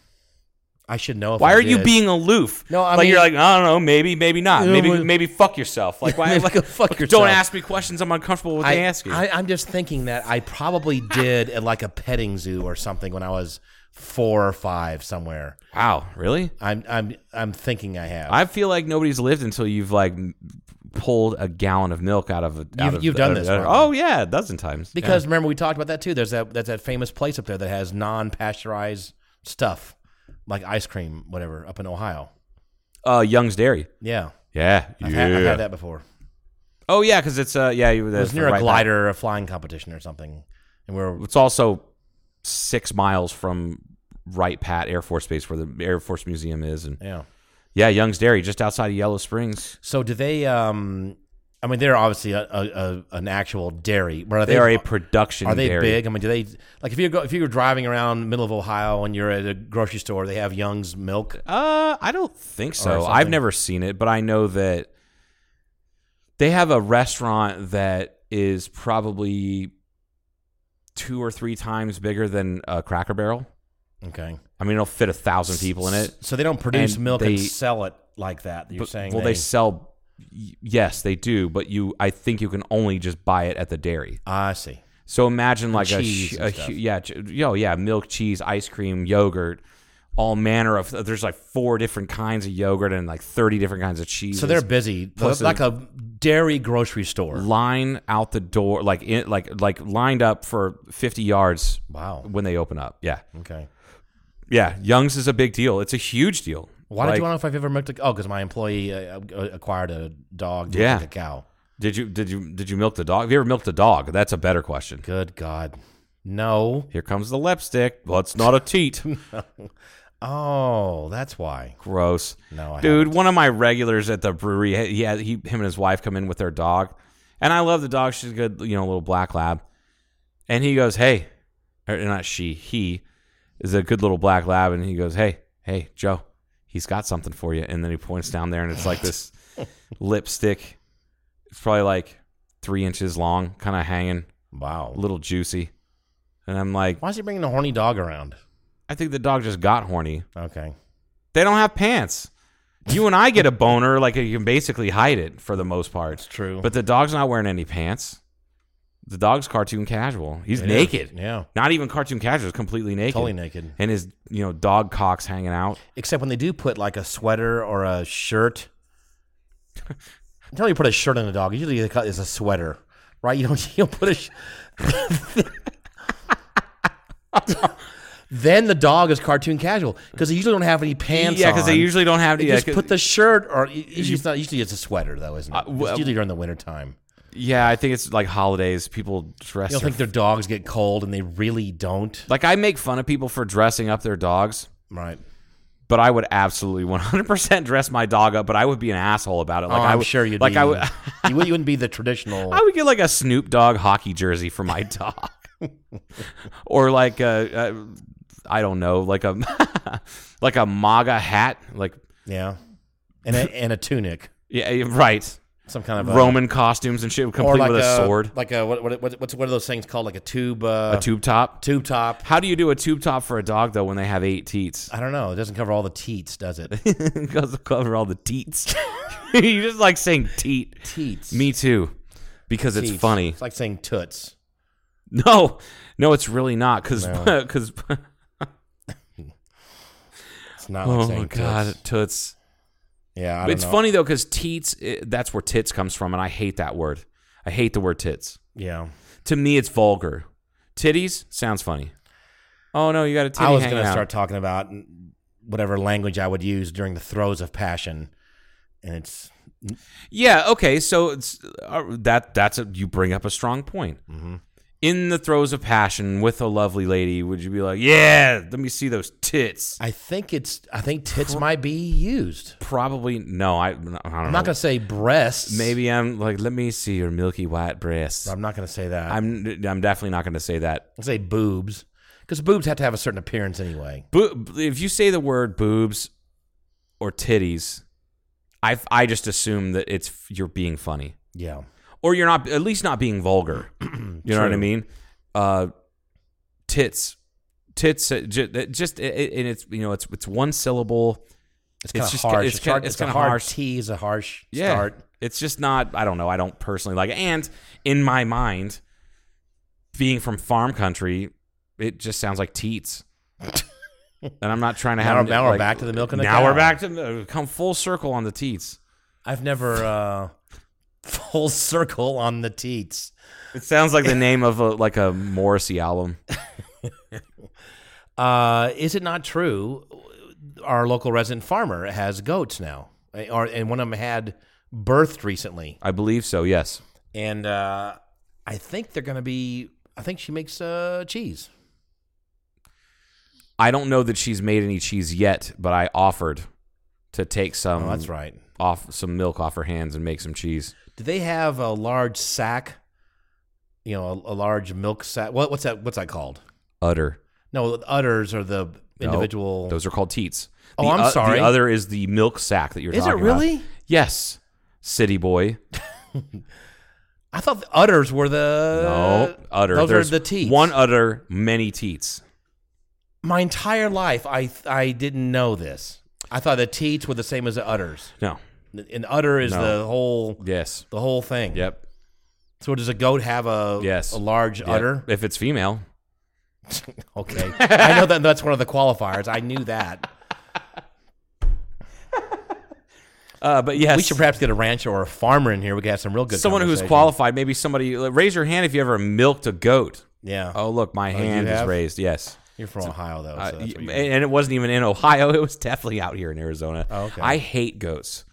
I should know. If Why I are you being aloof? No, I like you're like I don't know, maybe, maybe not. Yeah, Maybe, maybe fuck yourself. Like why? <laughs> Like, fuck like, yourself. Don't ask me questions I'm uncomfortable with I, asking. I, I'm just thinking that I probably did at like a petting zoo or something when I was four or five somewhere. wow, really? I'm I'm I'm thinking I have. I feel like nobody's lived until you've like pulled a gallon of milk out of a. out You've- of- you've done this, of- oh yeah, a dozen times. because remember we talked about that too. There's that that's that famous place up there that has non-pasteurized stuff like ice cream, whatever, up in Ohio. Uh, Young's Dairy. Yeah, Yeah, I've, yeah. had, I've had that before. Oh yeah, because it's uh yeah you It was near a glider, or a flying competition or something, and we we're It's also six miles from Wright Pat Air Force Base, where the Air Force Museum is, and yeah. yeah, Young's Dairy, just outside of Yellow Springs. So do they? Um, I mean, they're obviously a, a, a an actual dairy. But are They are a production. Are they dairy. big? I mean, do they like if you go if you were driving around middle of Ohio and you're at a grocery store, they have Young's milk. Uh, I don't think so. I've never seen it, but I know that they have a restaurant that is probably two or three times bigger than a Cracker Barrel. Okay, I mean, it'll fit a thousand people in it. So they don't produce And milk they- and sell it like that. You're But- saying well, they, sell. Yes, they do, but you, I think you can only just buy it at the dairy. Ah, I see. So imagine like a, sh- a hu- yeah, ch- yo, yeah, milk, cheese, ice cream, yogurt, all manner of. There's like four different kinds of yogurt and like thirty different kinds of cheese. So they're busy, Plus like a dairy grocery store. line out the door, like in, like like lined up for fifty yards Wow. when they open up. Yeah, Okay. yeah. Young's is a big deal. It's a huge deal. Why did you want to know if I've ever milked a? Oh, because my employee uh, uh, acquired a dog. Yeah. like a cow. Did you did you did you milk the dog? Have you ever milked a dog? That's a better question. Good God, no. Here comes the lipstick. Well, it's not a teat. <laughs> Oh, that's why. Gross. No, I Dude, one of my regulars at the brewery, he had he him and his wife come in with their dog, and I love the dog. She's a good, you know, little black lab. And he goes, "Hey," or not she, he is a good little black lab, and he goes, "Hey, hey, Joe, he's got something for you." And then he points down there, and it's like this <laughs> lipstick. It's probably like three inches long, kind of hanging, Wow. a little juicy. And I'm like, Why is he bringing a horny dog around? I think the dog just got horny. Okay. They don't have pants. You and I get a boner, like you can basically hide it for the most part. It's true. But the dog's not wearing any pants. The dog's cartoon casual. He's It naked. is, yeah. Not even cartoon casual. He's completely naked. Totally naked. And his, you know, dog cocks hanging out. Except when they do put like a sweater or a shirt. Tell you put a shirt on a dog. Usually it's a sweater, right? You don't. <laughs> You don't put a. Sh- then the dog is cartoon casual because they usually don't have any pants. Yeah, because they on. usually don't have. They Yeah, just 'cause- put the shirt, or usually it's not. Usually it's a sweater, though, isn't it? Uh, well- it's usually during the wintertime. Yeah, I think it's like holidays. People dress. You don't their- think their dogs get cold, and they really don't, like I make fun of people for dressing up their dogs. right? But I would absolutely 100% dress my dog up. But I would be an asshole about it. Like oh, I I'm would, sure you'd like be, I would. you, <laughs> would, you wouldn't be the traditional. <laughs> I would get like a Snoop Dogg hockey jersey for my <laughs> dog, or like a, a I don't know, like a like a MAGA hat, like yeah, and a, and a tunic, yeah, right, some kind of a, Roman costumes and shit, complete like with a, sword, like a what, what, what what's what are those things called? Like a tube, uh, a tube top. tube top. How do you do a tube top for a dog though when they have eight teats? I don't know. It doesn't cover all the teats, does it? <laughs> it goes to cover all the teats. <laughs> you just like saying teat. teats. Me too, because it's funny. It's like saying toots. No, no, it's really not because No. <laughs> because It's not like oh saying god, toots. Yeah, I don't It's know. funny though because teats. It, that's where tits comes from, and I hate that word. I hate the word tits. Yeah, To me, it's vulgar. Titties sounds funny. Oh no, you got a titty I was going to start talking about whatever language I would use during the throes of passion, and it's Yeah. Okay. So it's uh, that that's a you bring up a strong point. Mm-hmm. In the throes of passion with a lovely lady, would you be like, "Yeah, let me see those tits"? I think it's I think tits might be used. Probably no. I. I don't I'm not going to say breasts. Maybe I'm like, let me see your milky white breasts. I'm not going to say that. I'm I'm definitely not going to say that. I'll say boobs because boobs have to have a certain appearance anyway. Bo- if you say the word boobs, or titties, I I just assume that it's you're being funny Yeah. Or you're not at least not being vulgar. <clears throat> you know what I mean? Uh, tits, tits, uh, ju- uh, just it, it- and it's you know it's it's one syllable. It's kind of just harsh. it's, It's, hard, it's it's, kind of hard harsh. T is a harsh Yeah, start. it's just not. I don't know. I don't personally like it. And in my mind, being from farm country, it just sounds like teats. <laughs> and I'm not trying to Now have. we're- now we're back to the milk and the Now cow. we're back to come full circle on the teats. I've never uh, full circle on the teats. It sounds like the name of a like a Morrissey album. <laughs> Uh, is it not true? Our local resident farmer has goats now, or and one of them had birthed recently, I believe so. Yes. and uh, I think they're going to be. I think she makes uh, cheese. I don't know that she's made any cheese yet, but I offered to take some. Oh, that's right. Off some milk off her hands and make some cheese. Do they have a large sack? You know, a, a large milk sack. What, what's that? What's that called? Udder. No, udders are the No, individual. those are called teats. Oh, I'm o- sorry. The other is the milk sack that you're Is talking about. Is it really? Yes. City boy. <laughs> I thought the udders were the No, udder. Those There's are the teats. One udder, many teats. My entire life, I I didn't know this. I thought the teats were the same as the udders. No. An udder is No. the whole Yes. the whole thing. Yep. So does a goat have a Yes. a large Yep. udder? If it's female. <laughs> Okay, I know that that's one of the qualifiers. I knew that. <laughs> Uh, but yes. We should perhaps get a rancher or a farmer in here. We could have some real good. someone who's conversation. qualified. Maybe somebody. Raise your hand if you ever milked a goat. Yeah. Oh, look, my you hand is have? raised. Yes. You're from Ohio though, so Uh, that's what you- and it wasn't even in Ohio. <laughs> It was definitely out here in Arizona. Oh, okay. I hate goats.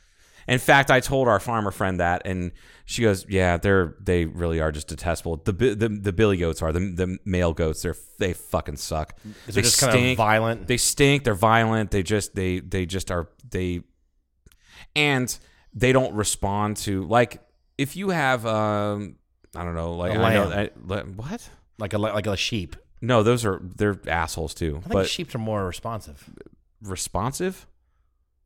In fact, I told our farmer friend that, and she goes, "Yeah, they're they really are just detestable. The the, the billy goats are the the male goats. They're they fucking suck. Is they it just kind of violent? They stink. They're violent. They just they they just are they, and they don't respond to like if you have um I don't know like A I know. I, what like a like a sheep. no those are they're assholes too I think but sheep are more responsive. responsive.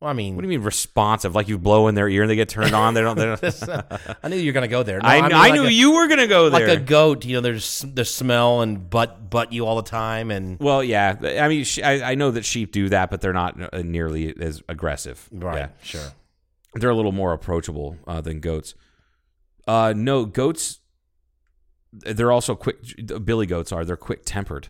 Well, I mean, What do you mean responsive? Like you blow in their ear and they get turned on? They don't. They don't <laughs> I knew you were gonna go there. No, I, mean I like knew a- you were gonna go there. like a goat. You know, there's the smell and butt butt you all the time, and well, yeah. I mean, sh- I, I know that sheep do that, but they're not uh, nearly as aggressive. right, Yeah. sure. They're a little more approachable uh, than goats. Uh, no, goats. They're also quick. Billy goats are. They're quick tempered,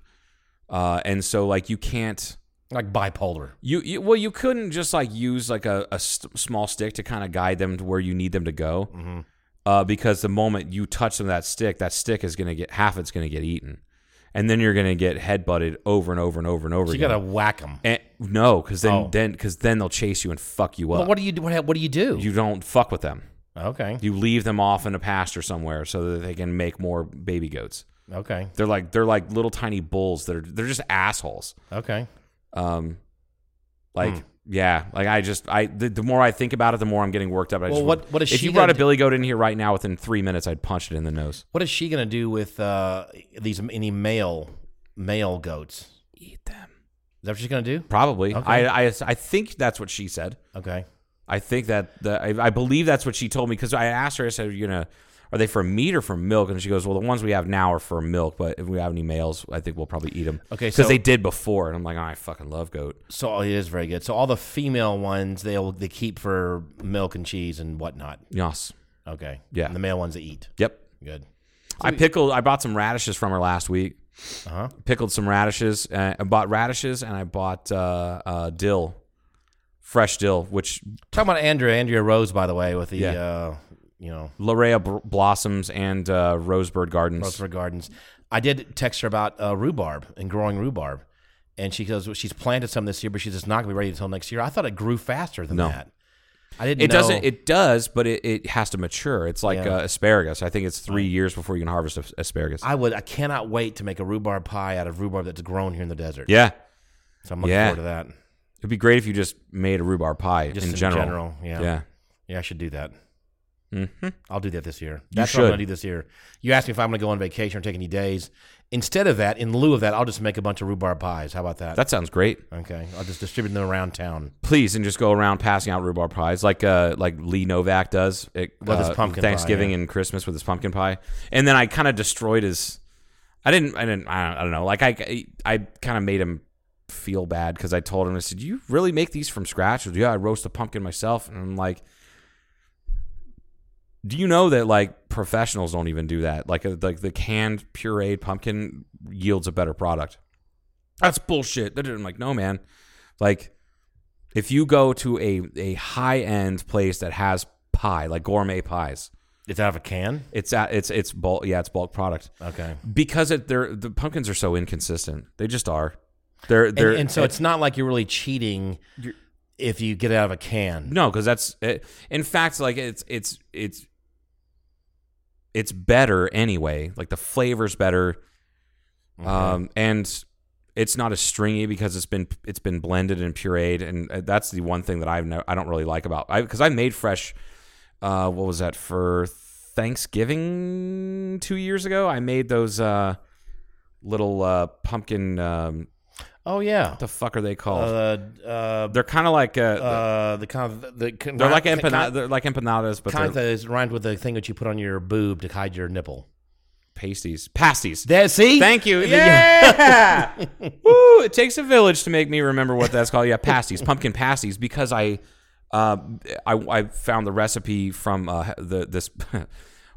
uh, and so like you can't. Like bipolar. You, you well, you couldn't just like use like a, a st- small stick to kind of guide them to where you need them to go, Mm-hmm. uh, because the moment you touch them that stick, that stick is gonna get half it's gonna get eaten, and then you're gonna get head butted over and over and over and over So you again. gotta whack them. And- no, because then Oh. then because then they'll chase you and fuck you up. Well, what do you do? What, what do you do? you don't fuck with them. okay, You leave them off in a pasture somewhere so that they can make more baby goats. okay, They're like they're like little tiny bulls that are they're just assholes. okay. Um, like Hmm. yeah, like I just I the, the more I think about it, the more I'm getting worked up. I Well, just, what- what is if she you brought a billy goat in here right now within three minutes, I'd punch it in the nose. What is she gonna do with uh, these any male male goats? Eat them. Is that what she's gonna do? Probably. Okay. I, I I think that's what she said. Okay. I think that the, I, I believe that's what she told me because I asked her. I said, "Are "You know, are they for meat or for milk?" And she goes, "Well, the ones we have now are for milk, but if we have any males, I think we'll probably eat them." Okay, because so- they did before, and I'm like, oh, I fucking love goat. So oh, it is very good. So all the female ones they'll they keep for milk and cheese and whatnot. Yes. Okay. Yeah. And the male ones they eat. Yep. Good. I pickled. I bought some radishes from her last week. Uh huh. Pickled some radishes. Uh, I bought radishes, and I bought uh, uh, dill, fresh dill, which Talking about Andrea, Andrea Rose, by the way, with the Yeah. uh, you know Larea blossoms and uh, Rosebird Gardens. Rosebud Gardens. I did text her about uh, rhubarb and growing rhubarb, and she goes, well, she's planted some this year, but she's just not going to be ready until next year. I thought it grew faster than No. that. I didn't. It know. doesn't. It does, but it, it has to mature. It's like Yeah. uh, asparagus. I think it's three years before you can harvest as- asparagus. I would. I cannot wait to make a rhubarb pie out of rhubarb that's grown here in the desert. yeah, So I'm looking Yeah. forward to that. it'd be great if you just made a rhubarb pie Just in general, yeah. yeah. Yeah, I should do that. Mm-hmm. I'll do that this year. That's what. I'm going to do this year. You asked me if I'm going to go on vacation or take any days. Instead of that, in lieu of that, I'll just make a bunch of rhubarb pies. How about that? That sounds great. okay. I'll just distribute them around town. Please, and just go around passing out rhubarb pies like uh like Lee Novak does at With his uh, pumpkin pie, Thanksgiving yeah. and Christmas with his pumpkin pie. And then I kind of destroyed his. I didn't. I didn't. I don't, I don't know. Like I I kind of made him feel bad because I told him I said, "You really make these from scratch?" Or, yeah, I roast a pumpkin myself, and I'm like. Do you know that like professionals don't even do that? Like uh, like the canned pureed pumpkin yields a better product. That's bullshit. I'm like, no, man. Like, if you go to a a high end place that has pie, like gourmet pies, It's out of a can? it's at it's it's bulk. Yeah, it's bulk product Okay. because it they're the pumpkins are so inconsistent. They just are. They're they're and so it's not like you're really cheating if you get it out of a can. No, because that's it, in fact like it's it's it's it's better anyway. Like the flavor's better, um, and it's not as stringy because it's been it's been blended and pureed, and uh, that's the one thing that I've no, I don't really like about I because I made fresh. Uh, what was that for Thanksgiving two years ago? I made those uh, little uh, pumpkin. Um, Oh, yeah. what the fuck are they called? Uh, uh, they're kind of like uh, uh, the kind of the, the they're like kind, they're like empanadas, but kind they're that is rhymed with the thing that you put on your boob to hide your nipple. pasties, pasties. See? Thank you. Yeah. <laughs> Woo, it takes a village to make me remember what that's called. Yeah, pasties, pumpkin pasties, because I, uh, I, I found the recipe from uh, the this. <laughs>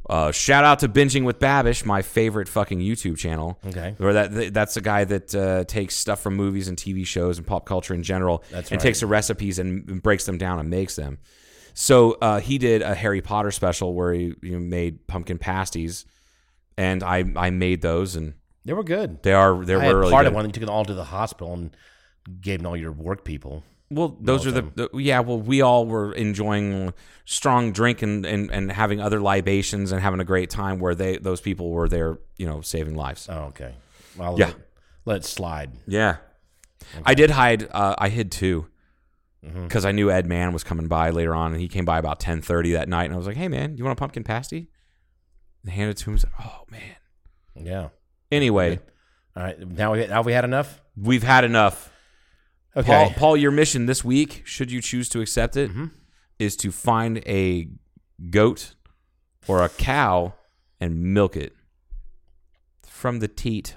Uh, shout out to binging with Babish, my favorite fucking YouTube channel. Okay. where that that's a guy that uh, takes stuff from movies and TV shows and pop culture in general, That's and right. takes the recipes and, breaks them down and makes them. So uh, he did a Harry Potter special where he you know, made pumpkin pasties, and I I made those and They were good. they are they I were really part good. of one. You took it all to the hospital and gave them all your work people. Well, those are the, the yeah. Well, we all were enjoying strong drink and, and, and having other libations and having a great time. Where they those people were there, you know, saving lives. Oh, okay. Well, Yeah. let, let it slide. Yeah, I did hide. Uh, I hid too Mm-hmm. because I knew Ed Mann was coming by later on, and he came by about ten thirty that night, and I was like, "Hey, man, you want a pumpkin pasty?" And handed it to him. Like, "Oh man." Yeah. Anyway, All right. Now we now we had enough. we've had enough. Okay. Paul, Paul, your mission this week, should you choose to accept it, is Mm-hmm. to find a goat or a cow and milk it from the teat.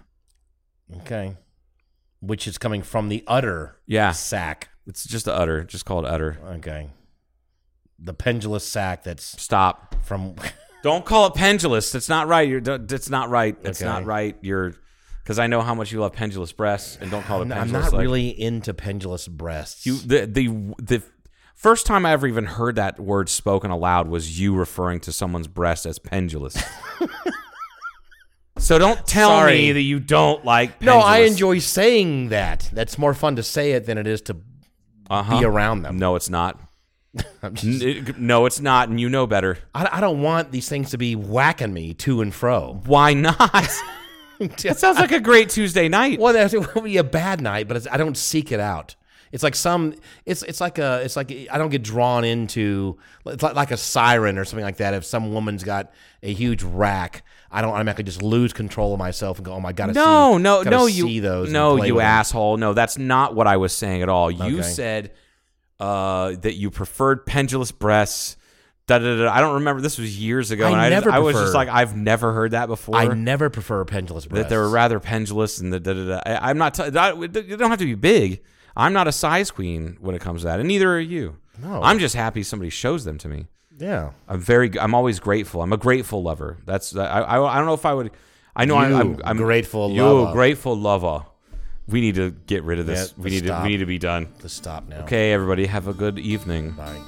Okay. Which is coming from the udder Yeah, sack. it's just a udder. Just call it udder. Okay. The pendulous sack that's Stop. from. Don't call it pendulous. That's not right. You're. That's not right. That's Okay. not right. You're. Because I know how much you love pendulous breasts, and don't call it pendulous. I'm pendulous. not like- really into pendulous breasts. You the the the first time I ever even heard that word spoken aloud was you referring to someone's breast as pendulous. <laughs> so don't tell Sorry. me that you don't like. no, I enjoy saying that. That's more fun to say it than it is to uh-huh. be around them. No, it's not. <laughs> I'm just- no, it's not, and you know better. I, I don't want these things to be whacking me to and fro. Why not? <laughs> that <laughs> sounds like a great Tuesday night. Well, that's, it will be a bad night, but it's, I don't seek it out. It's like some. It's it's like a. It's like I don't get drawn into. It's like, like a siren or something like that. If some woman's got a huge rack, I don't automatically just lose control of myself and go, "Oh my god!" No, see, no, no, you see those. No, you with them." asshole. No, that's not what I was saying at all. You Okay. said uh, that you preferred pendulous breasts. Da, da, da. I don't remember. This was years ago, I and I, never I was just like, I've never heard that before. I never prefer pendulous breasts. that they were rather pendulous and the da, da, da. I, I'm not. T- that, you don't have to be big. I'm not a size queen when it comes to that, and neither are you. No. I'm just happy somebody shows them to me. Yeah. I'm very. I'm always grateful. I'm a grateful lover. That's. I. I, I don't know if I would. I know I, You, I'm, I'm grateful You lover. grateful lover. We need to get rid of this. Yeah, we need stop. to. We need to be done. Let's stop now. Okay, everybody, have a good evening. Bye.